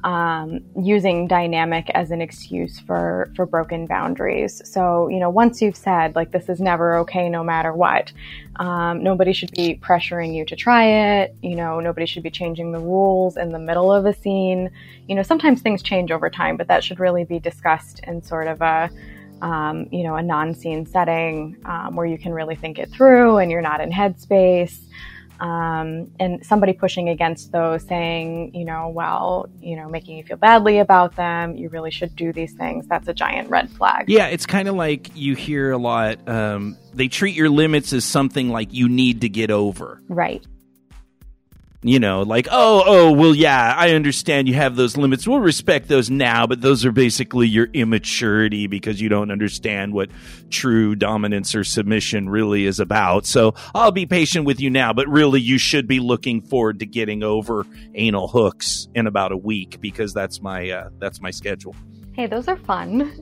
um, using dynamic as an excuse for for broken boundaries. So, you know, once you've said like this is never okay, no matter what, um, nobody should be pressuring you to try it. You know, nobody should be changing the rules in the middle of a scene. You know, sometimes things change over time, but that should really be discussed in sort of a um, you know, a non-scene setting um, where you can really think it through and you're not in headspace. Um, and somebody pushing against those saying, you know, well, you know, making you feel badly about them, you really should do these things. That's a giant red flag. Yeah, it's kind of like you hear a lot. Um, they treat your limits as something like you need to get over. Right. You know, like, oh, oh, well, yeah, I understand you have those limits. We'll respect those now, but those are basically your immaturity because you don't understand what true dominance or submission really is about. So I'll be patient with you now, but really you should be looking forward to getting over anal hooks in about a week because that's my, uh, that's my schedule. Hey, those are fun.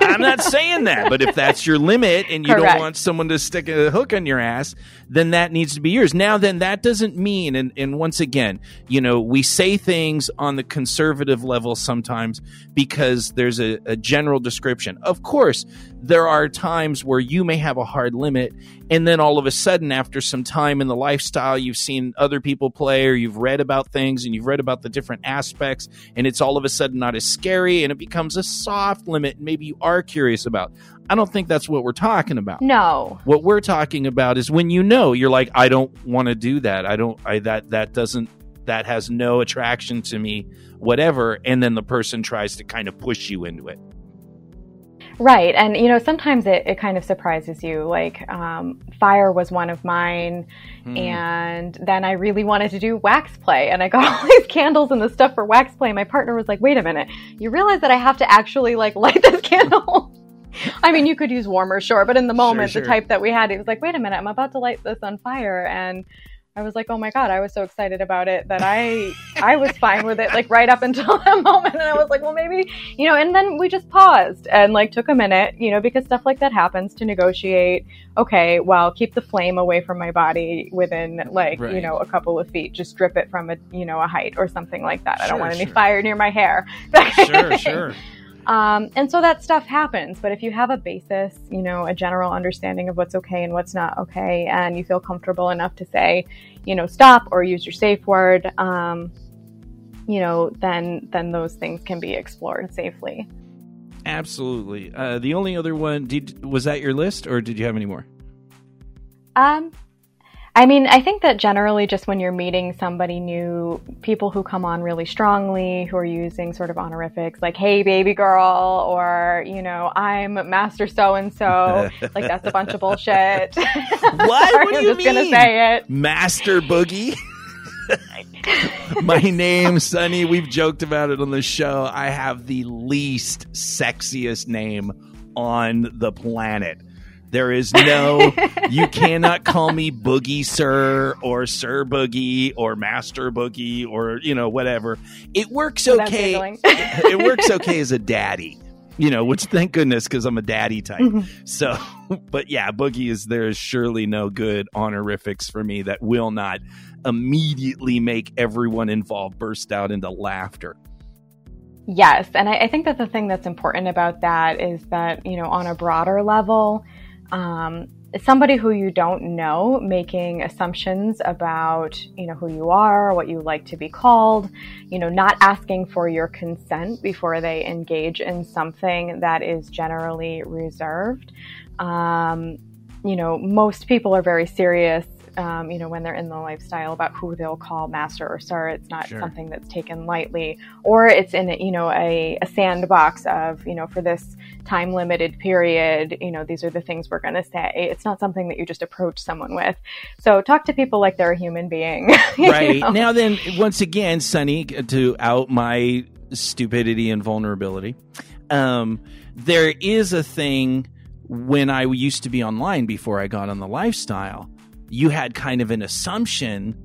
I'm not saying that, but if that's your limit and you Correct. don't want someone to stick a hook on your ass, then that needs to be yours. Now, then that doesn't mean, and, and once again, you know, we say things on the conservative level sometimes because there's a, a general description. Of course, there are times where you may have a hard limit, and then all of a sudden, after some time in the lifestyle, you've seen other people play or you've read about things and you've read about the different aspects, and it's all of a sudden not as scary and it becomes a soft limit. Maybe you are curious about. I don't think that's what we're talking about. no. What we're talking about is when you know you're like, I don't want to do that. I don't. I that that doesn't that has no attraction to me, whatever, and then the person tries to kind of push you into it. Right. And, you know, sometimes it, it kind of surprises you. Like, um, fire was one of mine. Mm. And then I really wanted to do wax play. And I got all these candles and the stuff for wax play. My partner was like, wait a minute, you realize that I have to actually, like, light this candle? I mean, you could use warmer, sure. But in the moment, sure, sure. the type that we had, it was like, wait a minute, I'm about to light this on fire. And, I was like, oh my god, I was so excited about it that I I was fine with it like right up until that moment, and I was like, well, maybe you know. And then we just paused and like took a minute, you know, because stuff like that happens to negotiate. Okay, well, keep the flame away from my body within like right. you know a couple of feet. Just strip it from a you know a height or something like that. I don't want sure. any fire near my hair. sure, sure. Um, and so that stuff happens. But if you have a basis, you know, a general understanding of what's okay and what's not okay, and you feel comfortable enough to say, you know, stop or use your safe word, um, you know, then then those things can be explored safely. Absolutely. Uh, the only other one did was that your list, or did you have any more? Um, I mean, I think that generally, just when you're meeting somebody new, people who come on really strongly, who are using sort of honorifics like, hey, baby girl, or, you know, I'm master so and so, like, that's a bunch of bullshit. What? Sorry, what do I'm you just gonna say it. Master Boogie? My name, Sonny. We've joked about it on the show. I have the least sexiest name on the planet. There is no, you cannot call me Boogie Sir or Sir Boogie or Master Boogie or, you know, whatever. It works okay. it works okay as a daddy, you know, which thank goodness because I'm a daddy type. Mm-hmm. So, but yeah, Boogie is, there is surely no good honorifics for me that will not immediately make everyone involved burst out into laughter. Yes. And I, I, think that the thing that's important about that is that, you know, on a broader level, um, somebody who you don't know making assumptions about you know who you are what you like to be called you know not asking for your consent before they engage in something that is generally reserved. Um, you know most people are very serious um, you know, when they're in the lifestyle about who they'll call master or sir. It's not sure. something that's taken lightly, or it's in, you know, a, a sandbox of, you know, for this time limited period, you know, these are the things we're going to say. It's not something that you just approach someone with. So talk to people like they're a human being. right. Know? Now, then, once again, Sonny, to out my stupidity and vulnerability, um, there is a thing when I used to be online before I got on the lifestyle you had kind of an assumption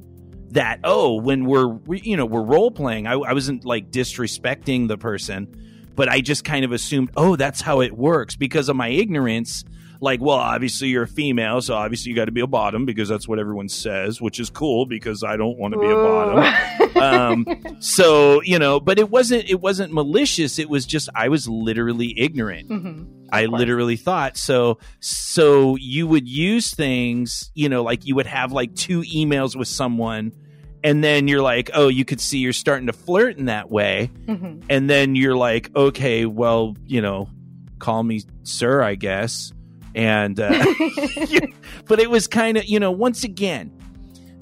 that oh when we're we, you know we're role playing I, I wasn't like disrespecting the person but i just kind of assumed oh that's how it works because of my ignorance like well obviously you're a female so obviously you got to be a bottom because that's what everyone says which is cool because i don't want to be a bottom um, so you know but it wasn't it wasn't malicious it was just i was literally ignorant mm-hmm I literally thought so. So you would use things, you know, like you would have like two emails with someone, and then you're like, oh, you could see you're starting to flirt in that way, mm-hmm. and then you're like, okay, well, you know, call me sir, I guess. And uh, but it was kind of, you know, once again,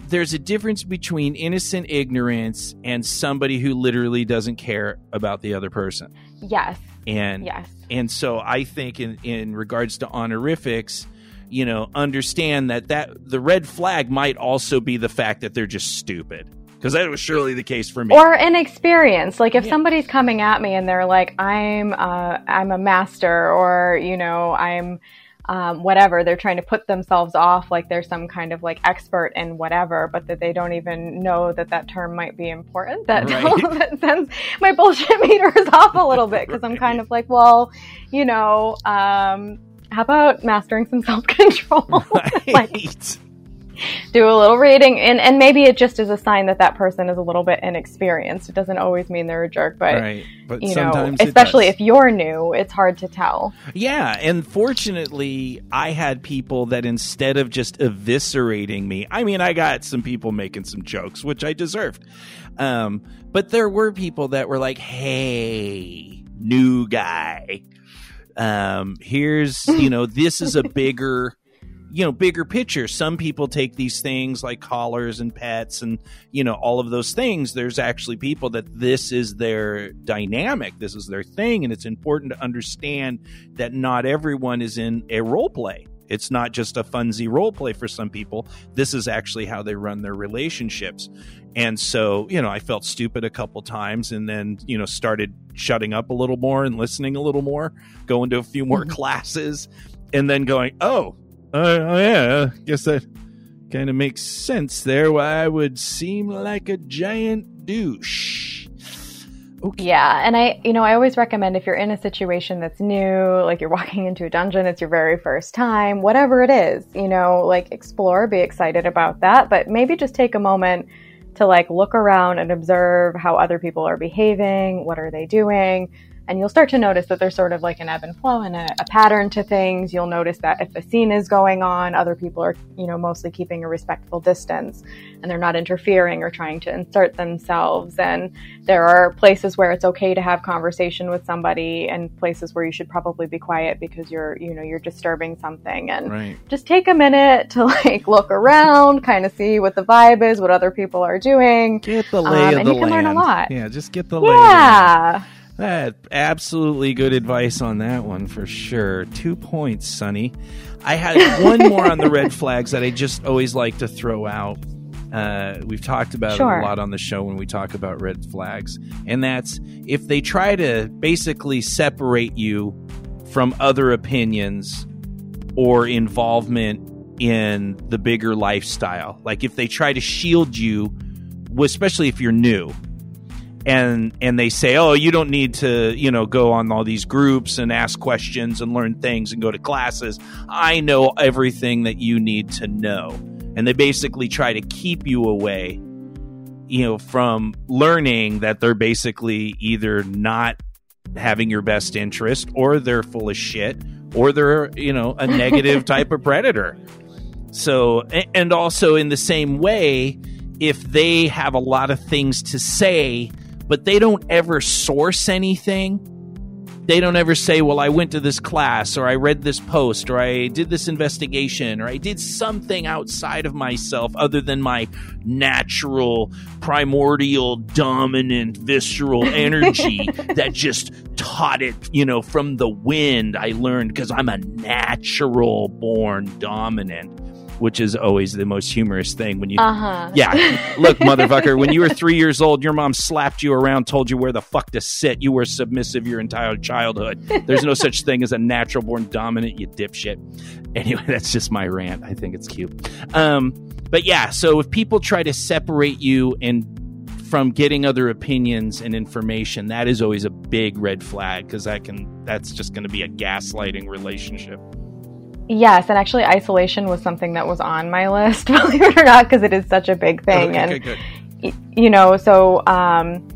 there's a difference between innocent ignorance and somebody who literally doesn't care about the other person. Yes. And yes and so I think in in regards to honorifics, you know, understand that that the red flag might also be the fact that they're just stupid because that was surely the case for me. Or an experience, like if yeah. somebody's coming at me and they're like, "I'm uh, I'm a master," or you know, I'm um, whatever. They're trying to put themselves off like they're some kind of like expert in whatever, but that they don't even know that that term might be important. That, right. that sends my bullshit meters off a little bit because right. I'm kind of like, well, you know, um, how about mastering some self control? Right. like, do a little reading and, and maybe it just is a sign that that person is a little bit inexperienced it doesn't always mean they're a jerk but, right. but you know especially if you're new it's hard to tell yeah and fortunately i had people that instead of just eviscerating me i mean i got some people making some jokes which i deserved um, but there were people that were like hey new guy um, here's you know this is a bigger you know bigger picture. Some people take these things like collars and pets and you know all of those things. There's actually people that this is their dynamic. This is their thing. And it's important to understand that not everyone is in a role play. It's not just a funsy role play for some people. This is actually how they run their relationships. And so you know i felt stupid a couple times and then you know started shutting up a little more and listening a little more going to a few more mm-hmm. classes and then going oh uh, oh yeah, I guess that kind of makes sense there. Why I would seem like a giant douche. Okay. Yeah, and I, you know, I always recommend if you're in a situation that's new, like you're walking into a dungeon, it's your very first time, whatever it is, you know, like explore, be excited about that, but maybe just take a moment to like look around and observe how other people are behaving, what are they doing, and you'll start to notice that there's sort of like an ebb and flow and a, a, pattern to things. You'll notice that if a scene is going on, other people are, you know, mostly keeping a respectful distance and they're not interfering or trying to insert themselves. And there are places where it's okay to have conversation with somebody and places where you should probably be quiet because you're, you know, you're disturbing something. And right. just take a minute to like look around, kind of see what the vibe is, what other people are doing. Get the lay um, of the land. And you can learn a lot. Yeah, just get the lay yeah. That absolutely good advice on that one for sure. Two points, Sonny. I had one more on the red flags that I just always like to throw out. Uh, we've talked about sure. it a lot on the show when we talk about red flags, and that's if they try to basically separate you from other opinions or involvement in the bigger lifestyle. Like if they try to shield you, especially if you're new, and and they say, "Oh, you don't need to, you know, go on all these groups and ask questions and learn things and go to classes. I know everything that you need to know." And they basically try to keep you away, you know, from learning that they're basically either not having your best interest or they're full of shit or they're, you know, a negative type of predator. So, and also in the same way, if they have a lot of things to say but they don't ever source anything. They don't ever say, well, I went to this class, or I read this post, or I did this investigation, or I did something outside of myself other than my natural, primordial, dominant, visceral energy that just taught it, you know, from the wind. I learned because I'm a natural born dominant which is always the most humorous thing when you uh-huh. yeah. Look motherfucker when you were three years old your mom slapped you around told you where the fuck to sit. You were submissive your entire childhood. There's no such thing as a natural born dominant you dipshit. Anyway that's just my rant. I think it's cute. Um, but yeah so if people try to separate you and from getting other opinions and information that is always a big red flag because that can that's just going to be a gaslighting relationship Yes, and actually, isolation was something that was on my list, believe it or not, because it is such a big thing. Okay, and good, good. you know, so um,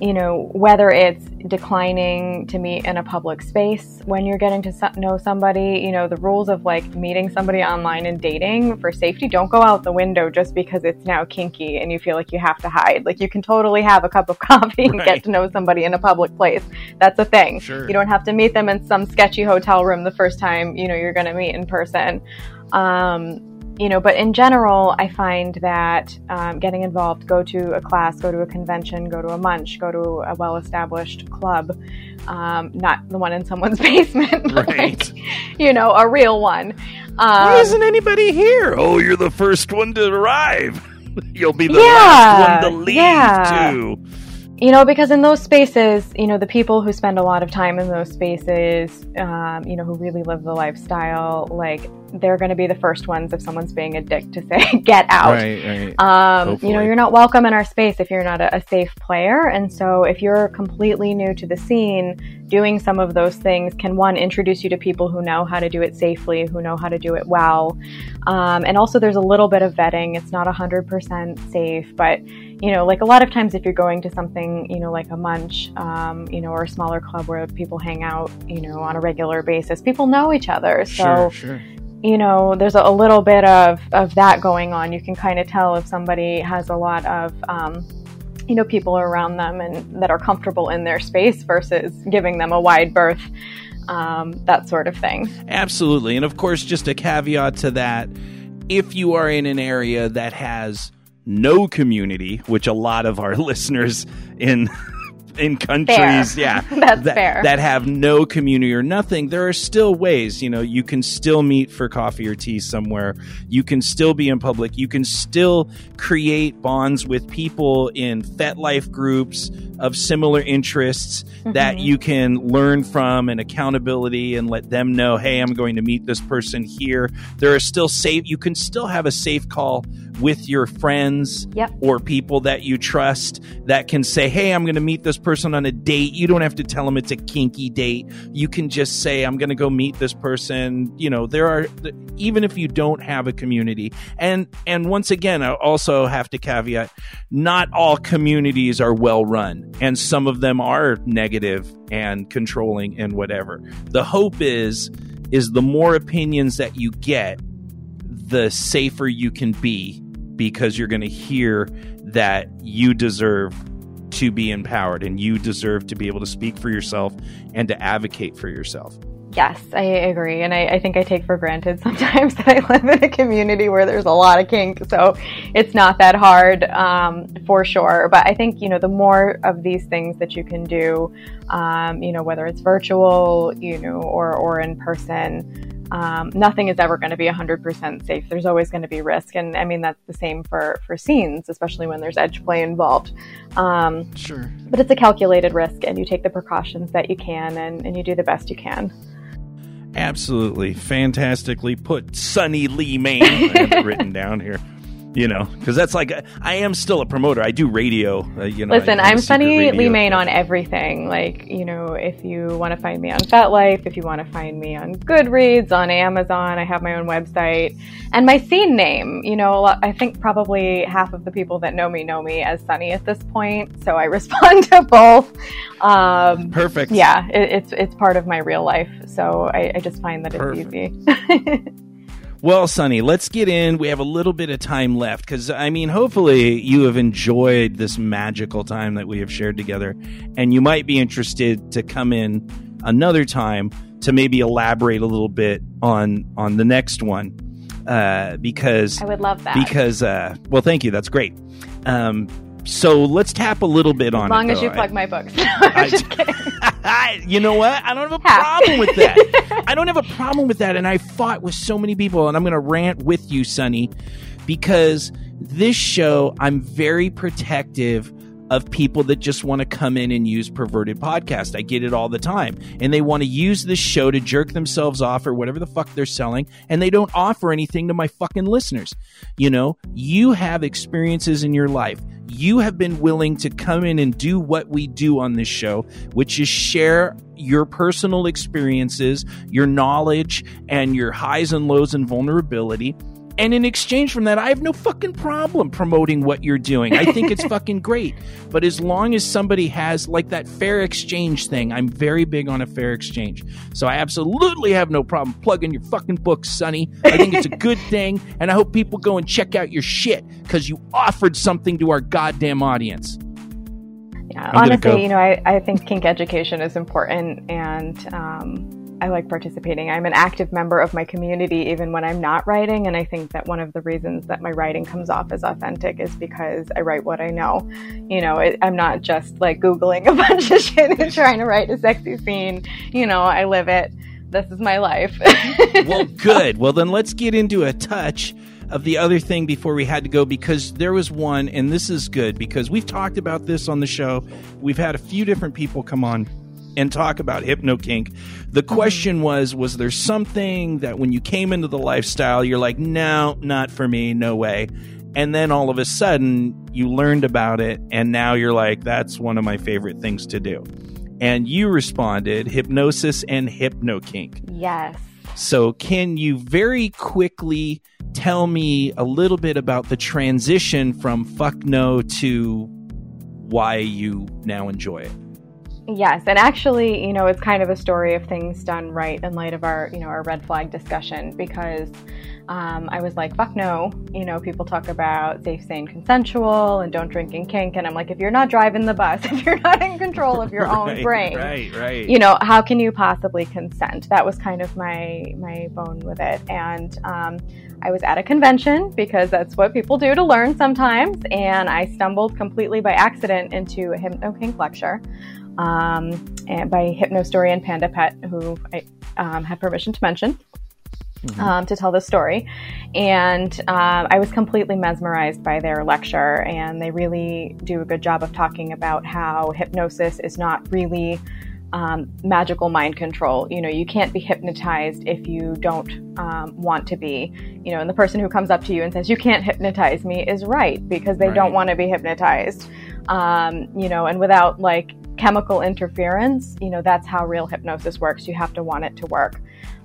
you know, whether it's declining to meet in a public space when you're getting to know somebody, you know, the rules of like meeting somebody online and dating for safety don't go out the window just because it's now kinky and you feel like you have to hide. Like you can totally have a cup of coffee and right. get to know somebody in a public place. That's a thing. Sure. You don't have to meet them in some sketchy hotel room the first time, you know, you're going to meet in person. Um, you know, but in general, I find that um, getting involved, go to a class, go to a convention, go to a munch, go to a well established club, um, not the one in someone's basement, right? Like, you know, a real one. Um, Why isn't anybody here? Oh, you're the first one to arrive. You'll be the yeah, last one to leave, yeah. too. You know, because in those spaces, you know, the people who spend a lot of time in those spaces, um, you know, who really live the lifestyle, like they're going to be the first ones if someone's being a dick to say, get out. Right, right. Um, you know, you're not welcome in our space if you're not a, a safe player. And so if you're completely new to the scene, doing some of those things can one, introduce you to people who know how to do it safely, who know how to do it well. Um, and also there's a little bit of vetting. It's not 100% safe, but you know, like a lot of times if you're going to something, you know, like a munch, um, you know, or a smaller club where people hang out, you know, on a regular basis, people know each other. So, sure, sure. You know, there's a, little bit of, of that going on. You can kind of tell if somebody has a lot of, um, you know, people around them and that are comfortable in their space versus giving them a wide berth. um, that sort of thing. Absolutely. And of course, just a caveat to that if you are in an area that has no community, which a lot of our listeners in in countries, fair. yeah, that's that, fair. that have no community or nothing, there are still ways. You know, you can still meet for coffee or tea somewhere. You can still be in public. You can still create bonds with people in FetLife groups of similar interests mm-hmm. that you can learn from and accountability and let them know, hey, I'm going to meet this person here. There are still safe. You can still have a safe call with your friends yep. or people that you trust that can say, hey, I'm going to meet this person on a date. You don't have to tell them it's a kinky date. You can just say, I'm going to go meet this person. You know, there are, even if you don't have a community. And, and once again, I also have to caveat, not all communities are well run and some of them are negative and controlling and whatever. The hope is, is the more opinions that you get, the safer you can be because you're going to hear that you deserve to be empowered and you deserve to be able to speak for yourself and to advocate for yourself. Yes, I agree. And I, I, think I take for granted sometimes that I live in a community where there's a lot of kink. So it's not that hard um, for sure. But I think, you know, the more of these things that you can do, um, you know, whether it's virtual, you know, or, or in person, um, nothing is ever going to be 100% safe. There's always going to be risk. And I mean, that's the same for, for scenes, especially when there's edge play involved. Um, sure. But it's a calculated risk, and you take the precautions that you can and, and you do the best you can. Absolutely. Fantastically put, Sunny Lee Main. I have it written down here you know, because that's like I am still a promoter. I do radio. Uh, you know, listen, I'm Sunny Lee Main on everything. Like, you know, if you want to find me on FetLife, if you want to find me on Goodreads, on Amazon, I have my own website and my scene name. You know, I think probably half of the people that know me know me as Sunny at this point, so I respond to both. Um, Perfect. Yeah, it, it's it's part of my real life, so I, I just find that Perfect. it's easy. Well, Sonny, let's get in. We have a little bit of time left because, I mean, hopefully you have enjoyed this magical time that we have shared together. And you might be interested to come in another time to maybe elaborate a little bit on on the next one. Uh, because I would love that. Because, uh, well, thank you. That's great. Um, so let's tap a little bit on as long it, as you plug I, my books. No, I, you know what? I don't have a problem with that. I don't have a problem with that. And I fought with so many people, and I'm going to rant with you, Sonny, because this show, I'm very protective of people that just want to come in and use perverted podcast. I get it all the time. And they want to use this show to jerk themselves off or whatever the fuck they're selling, and they don't offer anything to my fucking listeners. You know, you have experiences in your life. You have been willing to come in and do what we do on this show, which is share your personal experiences, your knowledge, and your highs and lows and vulnerability and in exchange from that, I have no fucking problem promoting what you're doing. I think it's fucking great. But as long as somebody has like that fair exchange thing, I'm very big on a fair exchange. So I absolutely have no problem plugging your fucking books, Sonny. I think it's a good thing. And I hope people go and check out your shit because you offered something to our goddamn audience. Yeah, I'm honestly, you know, I, I think kink education is important and, um, I like participating. I'm an active member of my community even when I'm not writing. And I think that one of the reasons that my writing comes off as authentic is because I write what I know. You know, it, I'm not just like Googling a bunch of shit and trying to write a sexy scene. You know, I live it. This is my life. well, good. Well, then let's get into a touch of the other thing before we had to go because there was one, and this is good because we've talked about this on the show. We've had a few different people come on and talk about hypno kink. The mm-hmm. question was was there something that when you came into the lifestyle you're like no, not for me, no way. And then all of a sudden you learned about it and now you're like that's one of my favorite things to do. And you responded hypnosis and hypno kink. Yes. So can you very quickly tell me a little bit about the transition from fuck no to why you now enjoy it? Yes, and actually, you know, it's kind of a story of things done right in light of our, you know, our red flag discussion because um, I was like, fuck no. You know, people talk about safe, sane, consensual and don't drink and kink. And I'm like, if you're not driving the bus, if you're not in control of your right, own brain, right, right. you know, how can you possibly consent? That was kind of my, my bone with it. And, um, I was at a convention because that's what people do to learn sometimes. And I stumbled completely by accident into a Hypno Kink lecture um, and by Hypnostorian Panda Pet, who I um, have permission to mention mm-hmm. um, to tell the story. And um, I was completely mesmerized by their lecture, and they really do a good job of talking about how hypnosis is not really. Um, magical mind control. You know, you can't be hypnotized if you don't um, want to be. You know, and the person who comes up to you and says, You can't hypnotize me is right because they right. don't want to be hypnotized. Um, you know, and without like chemical interference, you know, that's how real hypnosis works. You have to want it to work.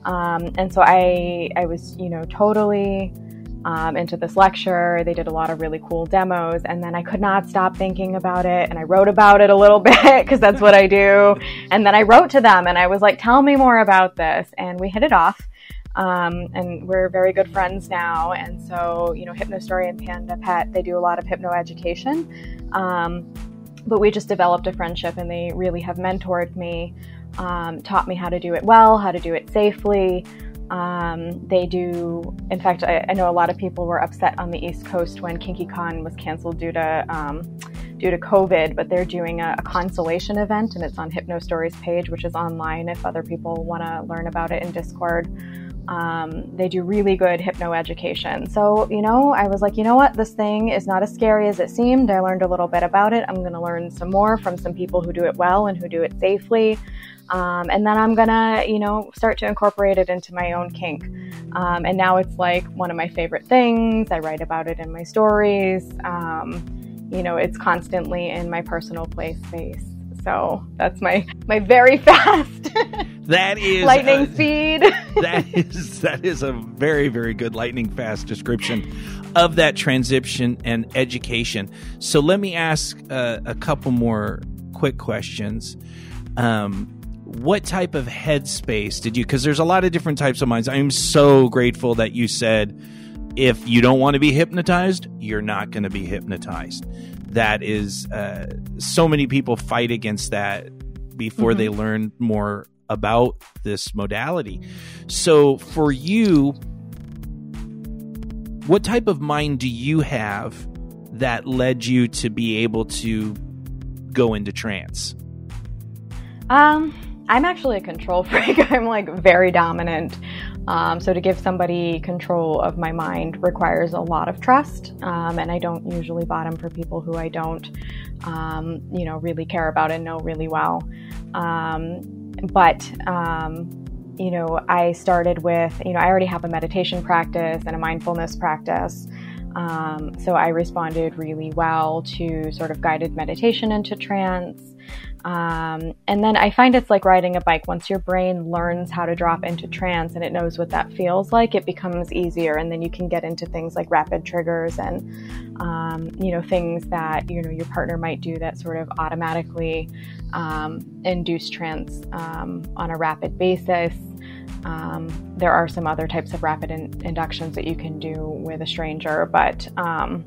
Um, and so I, I was, you know, totally um, into this lecture. They did a lot of really cool demos, and then I could not stop thinking about it. And I wrote about it a little bit because that's what I do. And then I wrote to them, and I was like, "Tell me more about this." And we hit it off. Um, and we're very good friends now. And so, you know, Hypnostory and Panda Pet, they do a lot of hypno education. Um, but we just developed a friendship, and they really have mentored me um, taught me how to do it well, how to do it safely. Um, they do, in fact, I, I, know a lot of people were upset on the East Coast when KinkyCon was canceled due to um, due to COVID, but they're doing a, a, consolation event and it's on Hypnostories page, which is online if other people want to learn about it in Discord. Um, they do really good hypno education. So, you know, I was like, you know what? This thing is not as scary as it seemed. I learned a little bit about it. I'm going to learn some more from some people who do it well and who do it safely. Um, and then I'm gonna, you know, start to incorporate it into my own kink. Um, and now it's like one of my favorite things. I write about it in my stories. Um, you know, it's constantly in my personal play space. So that's my my very fast. That is lightning uh, speed. that is that is a very very good lightning fast description of that transition and education. So let me ask uh, a couple more quick questions. Um, what type of headspace did you because there's a lot of different types of minds i'm so grateful that you said if you don't want to be hypnotized you're not going to be hypnotized that is uh, so many people fight against that before mm-hmm. they learn more about this modality so for you what type of mind do you have that led you to be able to go into trance um I'm actually a control freak. I'm like very dominant. Um, so to give somebody control of my mind requires a lot of trust, um, and I don't usually bottom for people who I don't, um, you know, really care about and know really well. Um, but um, you know, I started with, you know, I already have a meditation practice and a mindfulness practice. Um, so I responded really well to sort of guided meditation into trance. Um, and then I find it's like riding a bike. Once your brain learns how to drop into trance and it knows what that feels like, it becomes easier. And then you can get into things like rapid triggers and, um, you know, things that, you know, your partner might do that sort of automatically um, induce trance um, on a rapid basis. Um, there are some other types of rapid in- inductions that you can do with a stranger, but um,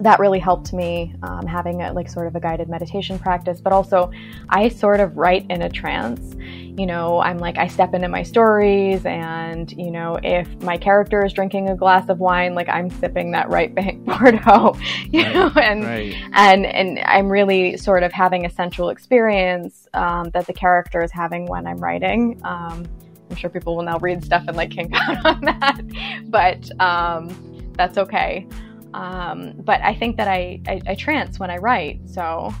that really helped me um, having a, like sort of a guided meditation practice but also i sort of write in a trance. You know i'm like i step into my stories and you know if my character is drinking a glass of wine like i'm sipping that right bank bordeaux you right, know and right. and and i'm really sort of having a sensual experience um, that the character is having when i'm writing. Um, i'm sure people will now read stuff and like kink out on that but um, that's okay um, but I think that I, I, I trance when I write. So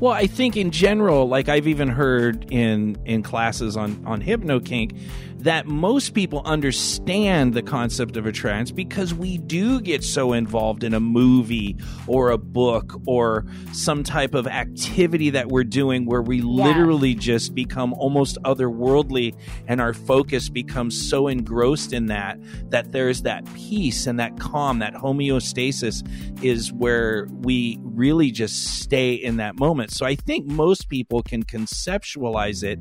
well, I think in general, like I've even heard in in classes on on hypnokink, that most people understand the concept of a trance because we do get so involved in a movie or a book or some type of activity that we're doing where we literally just become almost otherworldly and our focus becomes so engrossed in that that there's that peace and that calm, that homeostasis is where we really just stay in that moment. So I think most people can conceptualize it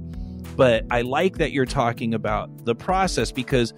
but I like that you're talking about the process because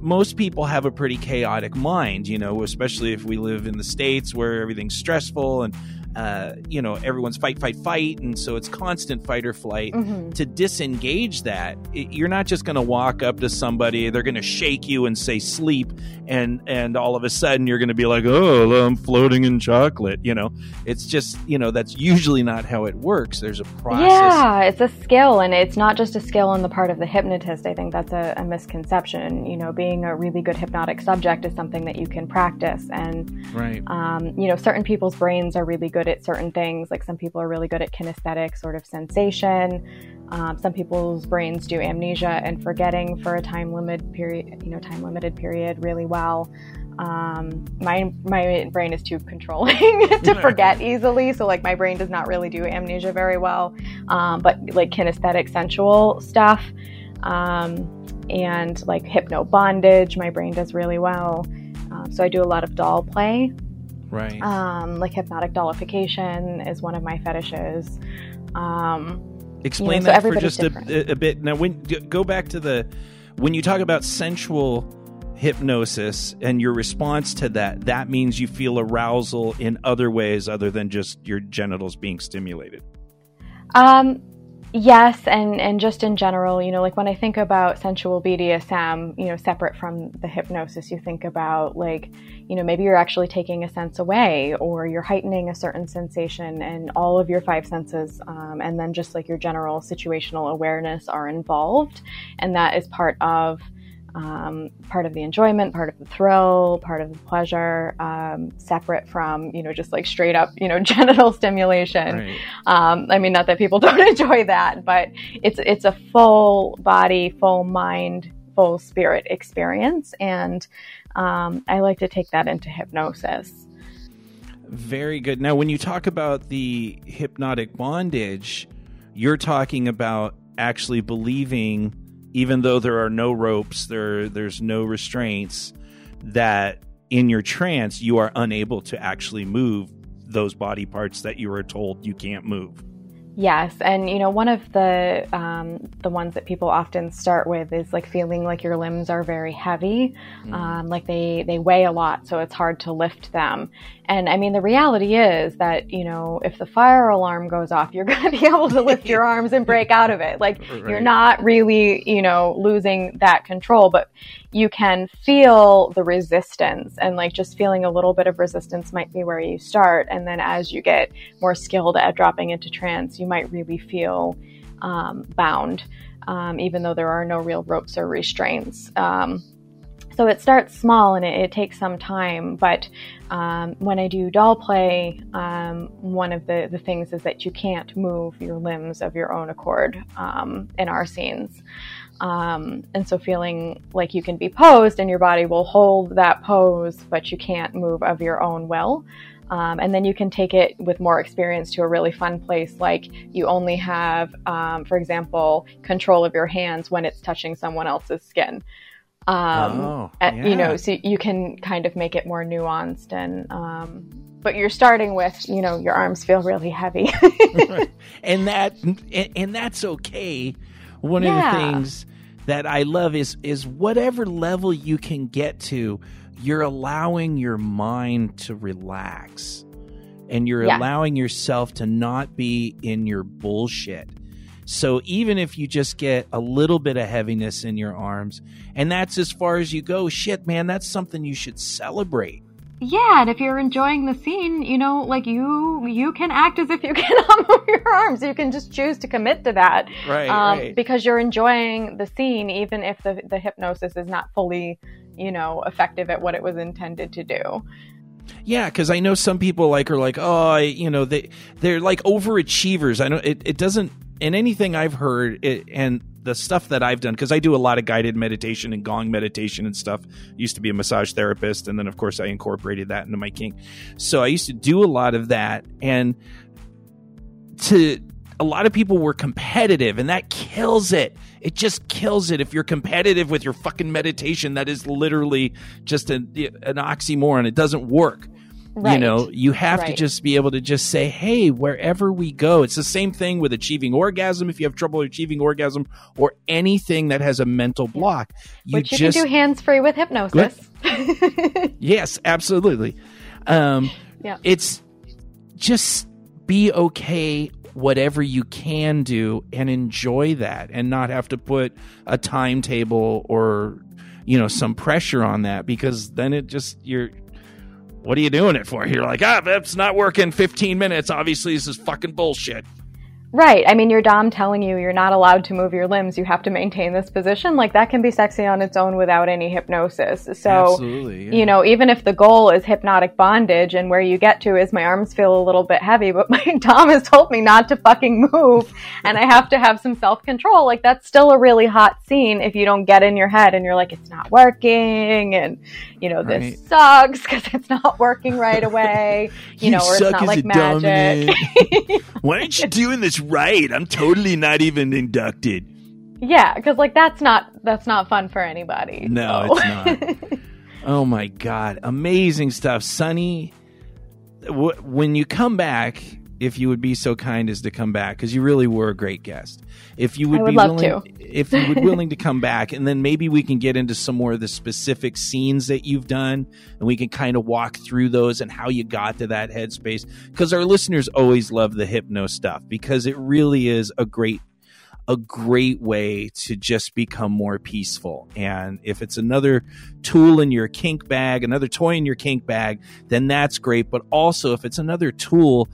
most people have a pretty chaotic mind, you know, especially if we live in the States where everything's stressful and uh, you know, everyone's fight, fight, fight, and so it's constant fight or flight. Mm-hmm. To disengage that, it, you're not just going to walk up to somebody; they're going to shake you and say "sleep," and and all of a sudden you're going to be like, "Oh, I'm floating in chocolate." You know, it's just you know that's usually not how it works. There's a process. Yeah, it's a skill, and it's not just a skill on the part of the hypnotist. I think that's a, a misconception. You know, being a really good hypnotic subject is something that you can practice, and right. Um, you know, certain people's brains are really good good at certain things. Like some people are really good at kinesthetic sort of sensation. Um, some people's brains do amnesia and forgetting for a time limit period, you know, time limited period really well. Um, my my brain is too controlling to forget easily, so like my brain does not really do amnesia very well. Um, but like kinesthetic, sensual stuff, um, and like hypno bondage, my brain does really well. Um, so I do a lot of doll play Right. Um, like hypnotic dollification is one of my fetishes. Um, Explain you know, that so for just a, a, bit. Now, when go back to the when you talk about sensual hypnosis and your response to that, that means you feel arousal in other ways other than just your genitals being stimulated. Um, Yes, and and just in general, you know, like when I think about sensual BDSM, you know, separate from the hypnosis, you think about like, you know, maybe you're actually taking a sense away, or you're heightening a certain sensation, and all of your five senses, um, and then just like your general situational awareness are involved, and that is part of um, part of the enjoyment, part of the thrill, part of the pleasure, um, separate from you know just like straight up you know genital stimulation. Right. Um, I mean, not that people don't enjoy that, but it's it's a full body, full mind, full spirit experience, and um, I like to take that into hypnosis. Very good. Now, when you talk about the hypnotic bondage, you're talking about actually believing even though there are no ropes, there there's no restraints, that in your trance you are unable to actually move those body parts that you are told you can't move. Yes, and you know one of the um, the ones that people often start with is like feeling like your limbs are very heavy, mm. um, like they they weigh a lot, so it's hard to lift them. And I mean, the reality is that you know if the fire alarm goes off, you're going to be able to lift your arms and break out of it. Like right. you're not really you know losing that control, but you can feel the resistance and like just feeling a little bit of resistance might be where you start, and then as you get more skilled at dropping into trance you might really feel um, bound, um, even though there are no real ropes or restraints. Um, so it starts small and it, it takes some time, but um, when I do doll play, um, one of the, the things is that you can't move your limbs of your own accord um, in our scenes. Um, and so feeling like you can be posed and your body will hold that pose, but you can't move of your own will. Um, and then you can take it with more experience to a really fun place, like you only have, um, for example, control of your hands when it's touching someone else's skin. Um, oh, yeah. You know, so you can kind of make it more nuanced and. Um, but you're starting with, you know, your arms feel really heavy, and that, and that's okay. One yeah. of the things that I love is is whatever level you can get to you're allowing your mind to relax and you're yeah. allowing yourself to not be in your bullshit. So even if you just get a little bit of heaviness in your arms, and that's as far as you go, shit, man, that's something you should celebrate. Yeah, and if you're enjoying the scene, you know, like you you can act as if you cannot move your arms. You can just choose to commit to that, right, um, right? Because you're enjoying the scene, even if the the hypnosis is not fully you know, effective at what it was intended to do. Yeah, because I know some people like are like, oh, I, you know, they they're like overachievers. I know it, it doesn't in anything I've heard, it, and the stuff that I've done because I do a lot of guided meditation and gong meditation and stuff. Used to be a massage therapist, and then of course I incorporated that into my kink. So I used to do a lot of that, and to a lot of people were competitive, and that kills it. It just kills it if you're competitive with your fucking meditation. That is literally just an, an oxymoron. It doesn't work. Right. You know, you have right. to just be able to just say, hey, wherever we go, it's the same thing with achieving orgasm. If you have trouble achieving orgasm or anything that has a mental block, you Which you just, can do hands free with hypnosis. yes, absolutely. Um, yeah. It's just be okay whatever you can do and enjoy that and not have to put a timetable or you know some pressure on that because then it just you're what are you doing it for? You're like, ah, that's not working 15 minutes. Obviously, this is fucking bullshit. Right. I mean, your Dom telling you you're not allowed to move your limbs, you have to maintain this position, like that can be sexy on its own without any hypnosis. So, yeah. you know, even if the goal is hypnotic bondage and where you get to is my arms feel a little bit heavy, but my Dom has told me not to fucking move and I have to have some self control, like that's still a really hot scene if you don't get in your head and you're like, it's not working and, you know, this right. sucks because it's not working right away, you, you know, or it's not like magic. Why aren't you doing this right. I'm totally not even inducted. Yeah, because like that's not that's not fun for anybody. No, so. it's not. oh my god, amazing stuff, Sunny. W- when you come back, if you would be so kind as to come back because you really were a great guest. If you would, would be willing, to. if you would willing to come back, and then maybe we can get into some more of the specific scenes that you've done, and we can kind of walk through those and how you got to that headspace. Because our listeners always love the hypno stuff because it really is a great a great way to just become more peaceful. And if it's another tool in your kink bag, another toy in your kink bag, then that's great. But also, if it's another tool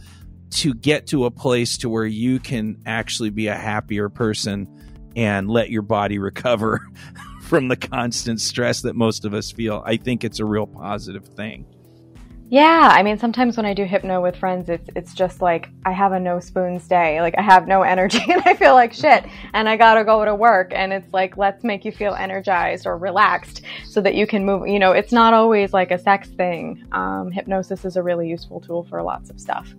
to get to a place to where you can actually be a happier person and let your body recover from the constant stress that most of us feel. I think it's a real positive thing. Yeah, I mean sometimes when I do hypno with friends it's it's just like I have a no spoons day. Like I have no energy and I feel like shit and I got to go to work and it's like let's make you feel energized or relaxed so that you can move, you know, it's not always like a sex thing. Um, hypnosis is a really useful tool for lots of stuff.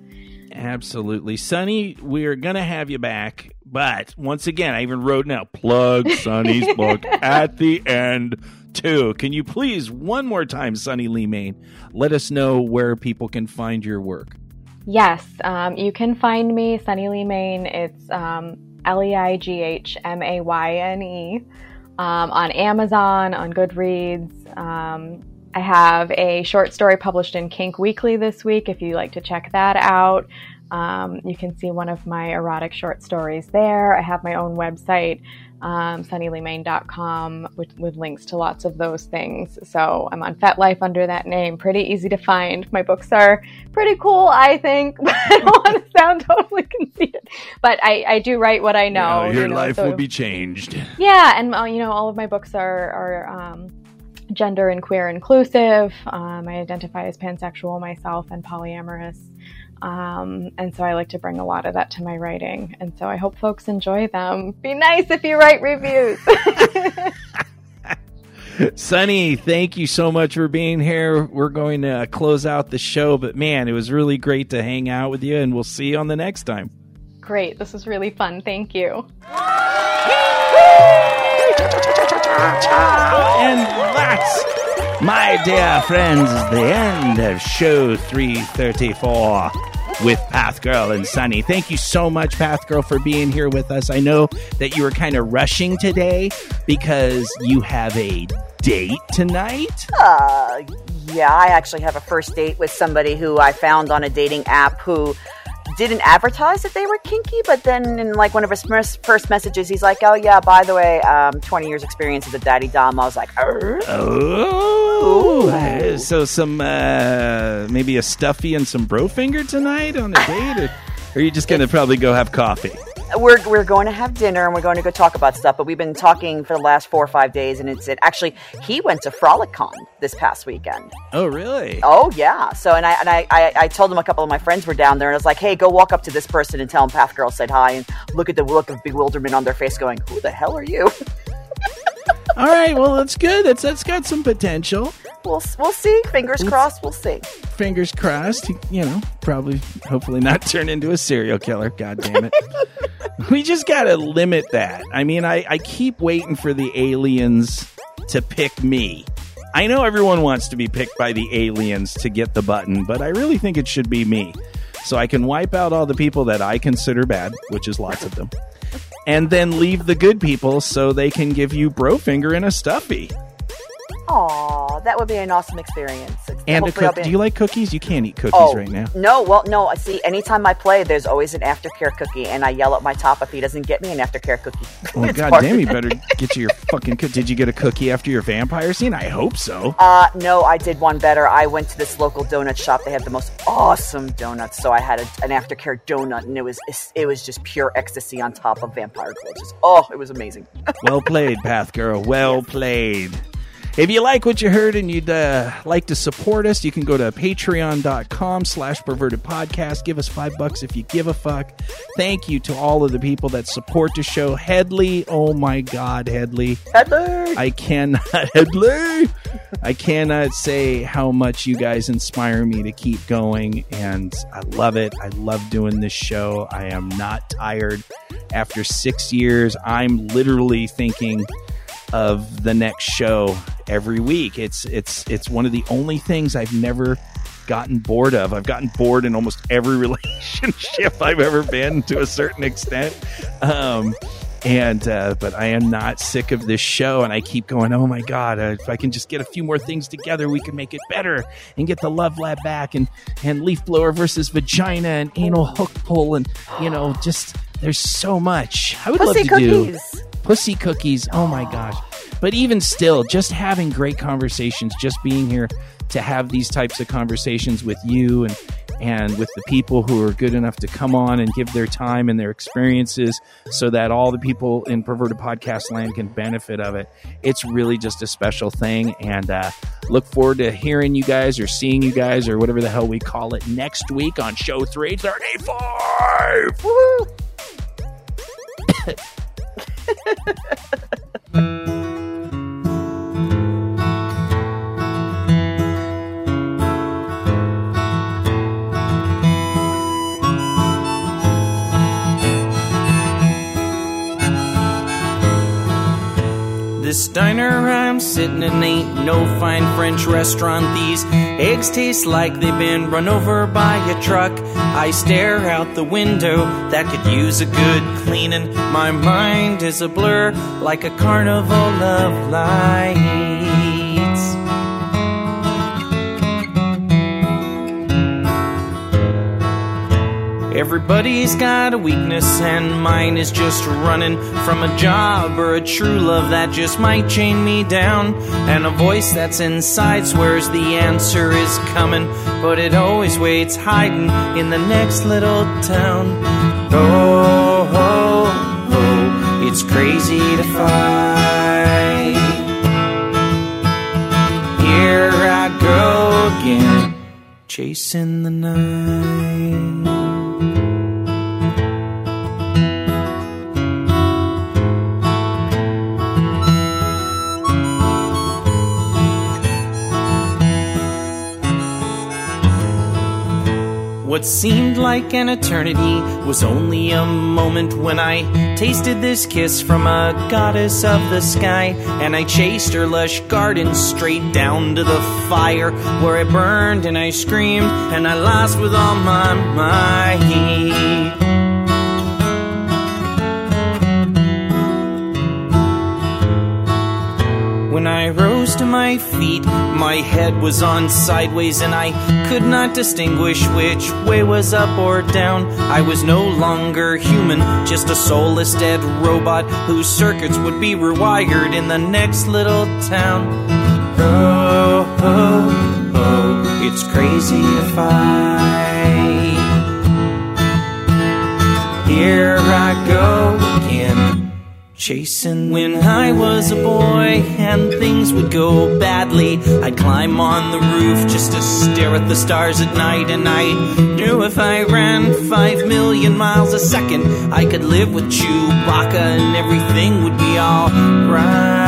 Absolutely. Sunny, we're going to have you back. But once again, I even wrote now plug Sunny's book at the end, too. Can you please, one more time, Sunny Leigh Mayne, let us know where people can find your work? Yes. Um, you can find me, Sunny Leigh Mayne. It's um, L E I G H M A Y N E um, on Amazon, on Goodreads. Um, I have a short story published in Kink Weekly this week if you like to check that out. Um, you can see one of my erotic short stories there. I have my own website, um, sunnyleighmayne.com, with, with links to lots of those things. So I'm on FetLife under that name. Pretty easy to find. My books are pretty cool, I think. I don't want to sound totally conceited, but I, I do write what I know. your you know, life so, will be changed. Yeah, and uh, you know all of my books are are. Um, gender and queer inclusive. Um, I identify as pansexual myself and polyamorous. Um, and so I like to bring a lot of that to my writing. And so I hope folks enjoy them. Be nice if you write reviews. Sunny, thank you so much for being here. We're going to close out the show, but man, it was really great to hang out with you, and we'll see you on the next time. Great. This was really fun. Thank you. My dear friends, the end of show 334 with Path Girl and Sunny. Thank you so much, Path Girl, for being here with us. I know that you were kind of rushing today because you have a date tonight. Uh, yeah, I actually have a first date with somebody who I found on a dating app who didn't advertise that they were kinky, but then in like one of his first messages, he's like, "Oh yeah, by the way, um, 20 years experience as a daddy dom." I was like, "Oh, so some uh, maybe a stuffy and some bro finger tonight on a date, or, or are you just gonna probably go have coffee?" We're we're going to have dinner and we're going to go talk about stuff. But we've been talking for the last four or five days, and it's it. Actually, he went to Frolicon this past weekend. Oh, really? Oh, yeah. So, and I and I, I I told him a couple of my friends were down there, and I was like, hey, go walk up to this person and tell them Path Girl said hi, and look at the look of bewilderment on their face, going, who the hell are you? All right, well, that's good. That's that's got some potential. We'll we'll see. Fingers crossed. We'll see. Fingers crossed. You know, probably, hopefully, not turn into a serial killer. God damn it. we just gotta limit that. I mean, I I keep waiting for the aliens to pick me. I know everyone wants to be picked by the aliens to get the button, but I really think it should be me. So I can wipe out all the people that I consider bad, which is lots of them and then leave the good people so they can give you Brofinger and a stuffy. Aw, that would be an awesome experience. And a cook- do you like cookies? You can't eat cookies oh, right now. No, well, no. I See, anytime I play, there's always an aftercare cookie, and I yell at my top if he doesn't get me an aftercare cookie. Oh god damn! You better get you your fucking. Did you get a cookie after your vampire scene? I hope so. Uh, no, I did one better. I went to this local donut shop. They have the most awesome donuts, so I had a, an aftercare donut, and it was it was just pure ecstasy on top of vampire glitches. Oh, it was amazing. well played, Path Girl. Well played. If you like what you heard and you'd uh, like to support us, you can go to patreon.com slash perverted podcast. Give us five bucks if you give a fuck. Thank you to all of the people that support the show. Headley, oh my God, Headley. Headley! I cannot, Headley! I cannot say how much you guys inspire me to keep going, and I love it. I love doing this show. I am not tired. After six years, I'm literally thinking of the next show every week. It's it's it's one of the only things I've never gotten bored of. I've gotten bored in almost every relationship I've ever been to a certain extent. Um, and uh, but I am not sick of this show, and I keep going. Oh my god! Uh, if I can just get a few more things together, we can make it better and get the love lab back, and and leaf blower versus vagina, and anal hook pull, and you know, just there's so much I would Pussy love to cookies. do. Pussy cookies. Oh my gosh! But even still, just having great conversations, just being here to have these types of conversations with you and and with the people who are good enough to come on and give their time and their experiences so that all the people in perverted podcast land can benefit of it. It's really just a special thing and uh, look forward to hearing you guys or seeing you guys or whatever the hell we call it next week on show 335 This diner I'm sitting in ain't no fine French restaurant. These eggs taste like they've been run over by a truck. I stare out the window that could use a good cleaning. My mind is a blur like a carnival of lights. Everybody's got a weakness, and mine is just running from a job or a true love that just might chain me down. And a voice that's inside swears the answer is coming, but it always waits hiding in the next little town. Oh, oh, oh, it's crazy to fight. Here I go again, chasing the night. What seemed like an eternity was only a moment when I tasted this kiss from a goddess of the sky. And I chased her lush garden straight down to the fire where it burned and I screamed and I lost with all my might. My feet, my head was on sideways, and I could not distinguish which way was up or down. I was no longer human, just a soulless dead robot whose circuits would be rewired in the next little town. Oh, oh, oh, it's crazy to fight. Here I go Chasing when I was a boy and things would go badly. I'd climb on the roof just to stare at the stars at night. And I knew if I ran five million miles a second, I could live with Chewbacca and everything would be alright.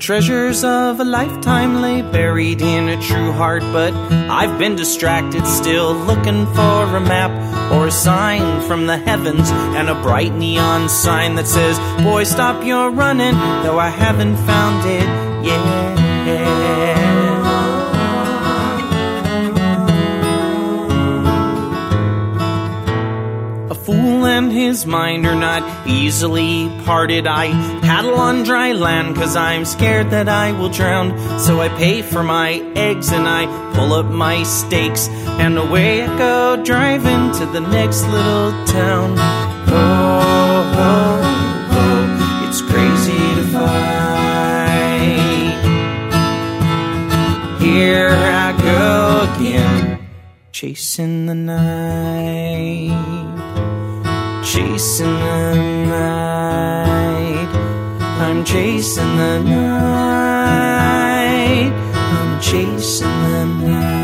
Treasures of a lifetime lay buried in a true heart, but I've been distracted still looking for a map or a sign from the heavens and a bright neon sign that says, Boy, stop your running, though I haven't found it yet. His mind are not easily parted. I paddle on dry land cause I'm scared that I will drown. So I pay for my eggs and I pull up my stakes. And away I go driving to the next little town. Oh, oh, oh, it's crazy to fight. Here I go again, chasing the night chasing the night. I'm chasing the night. I'm chasing the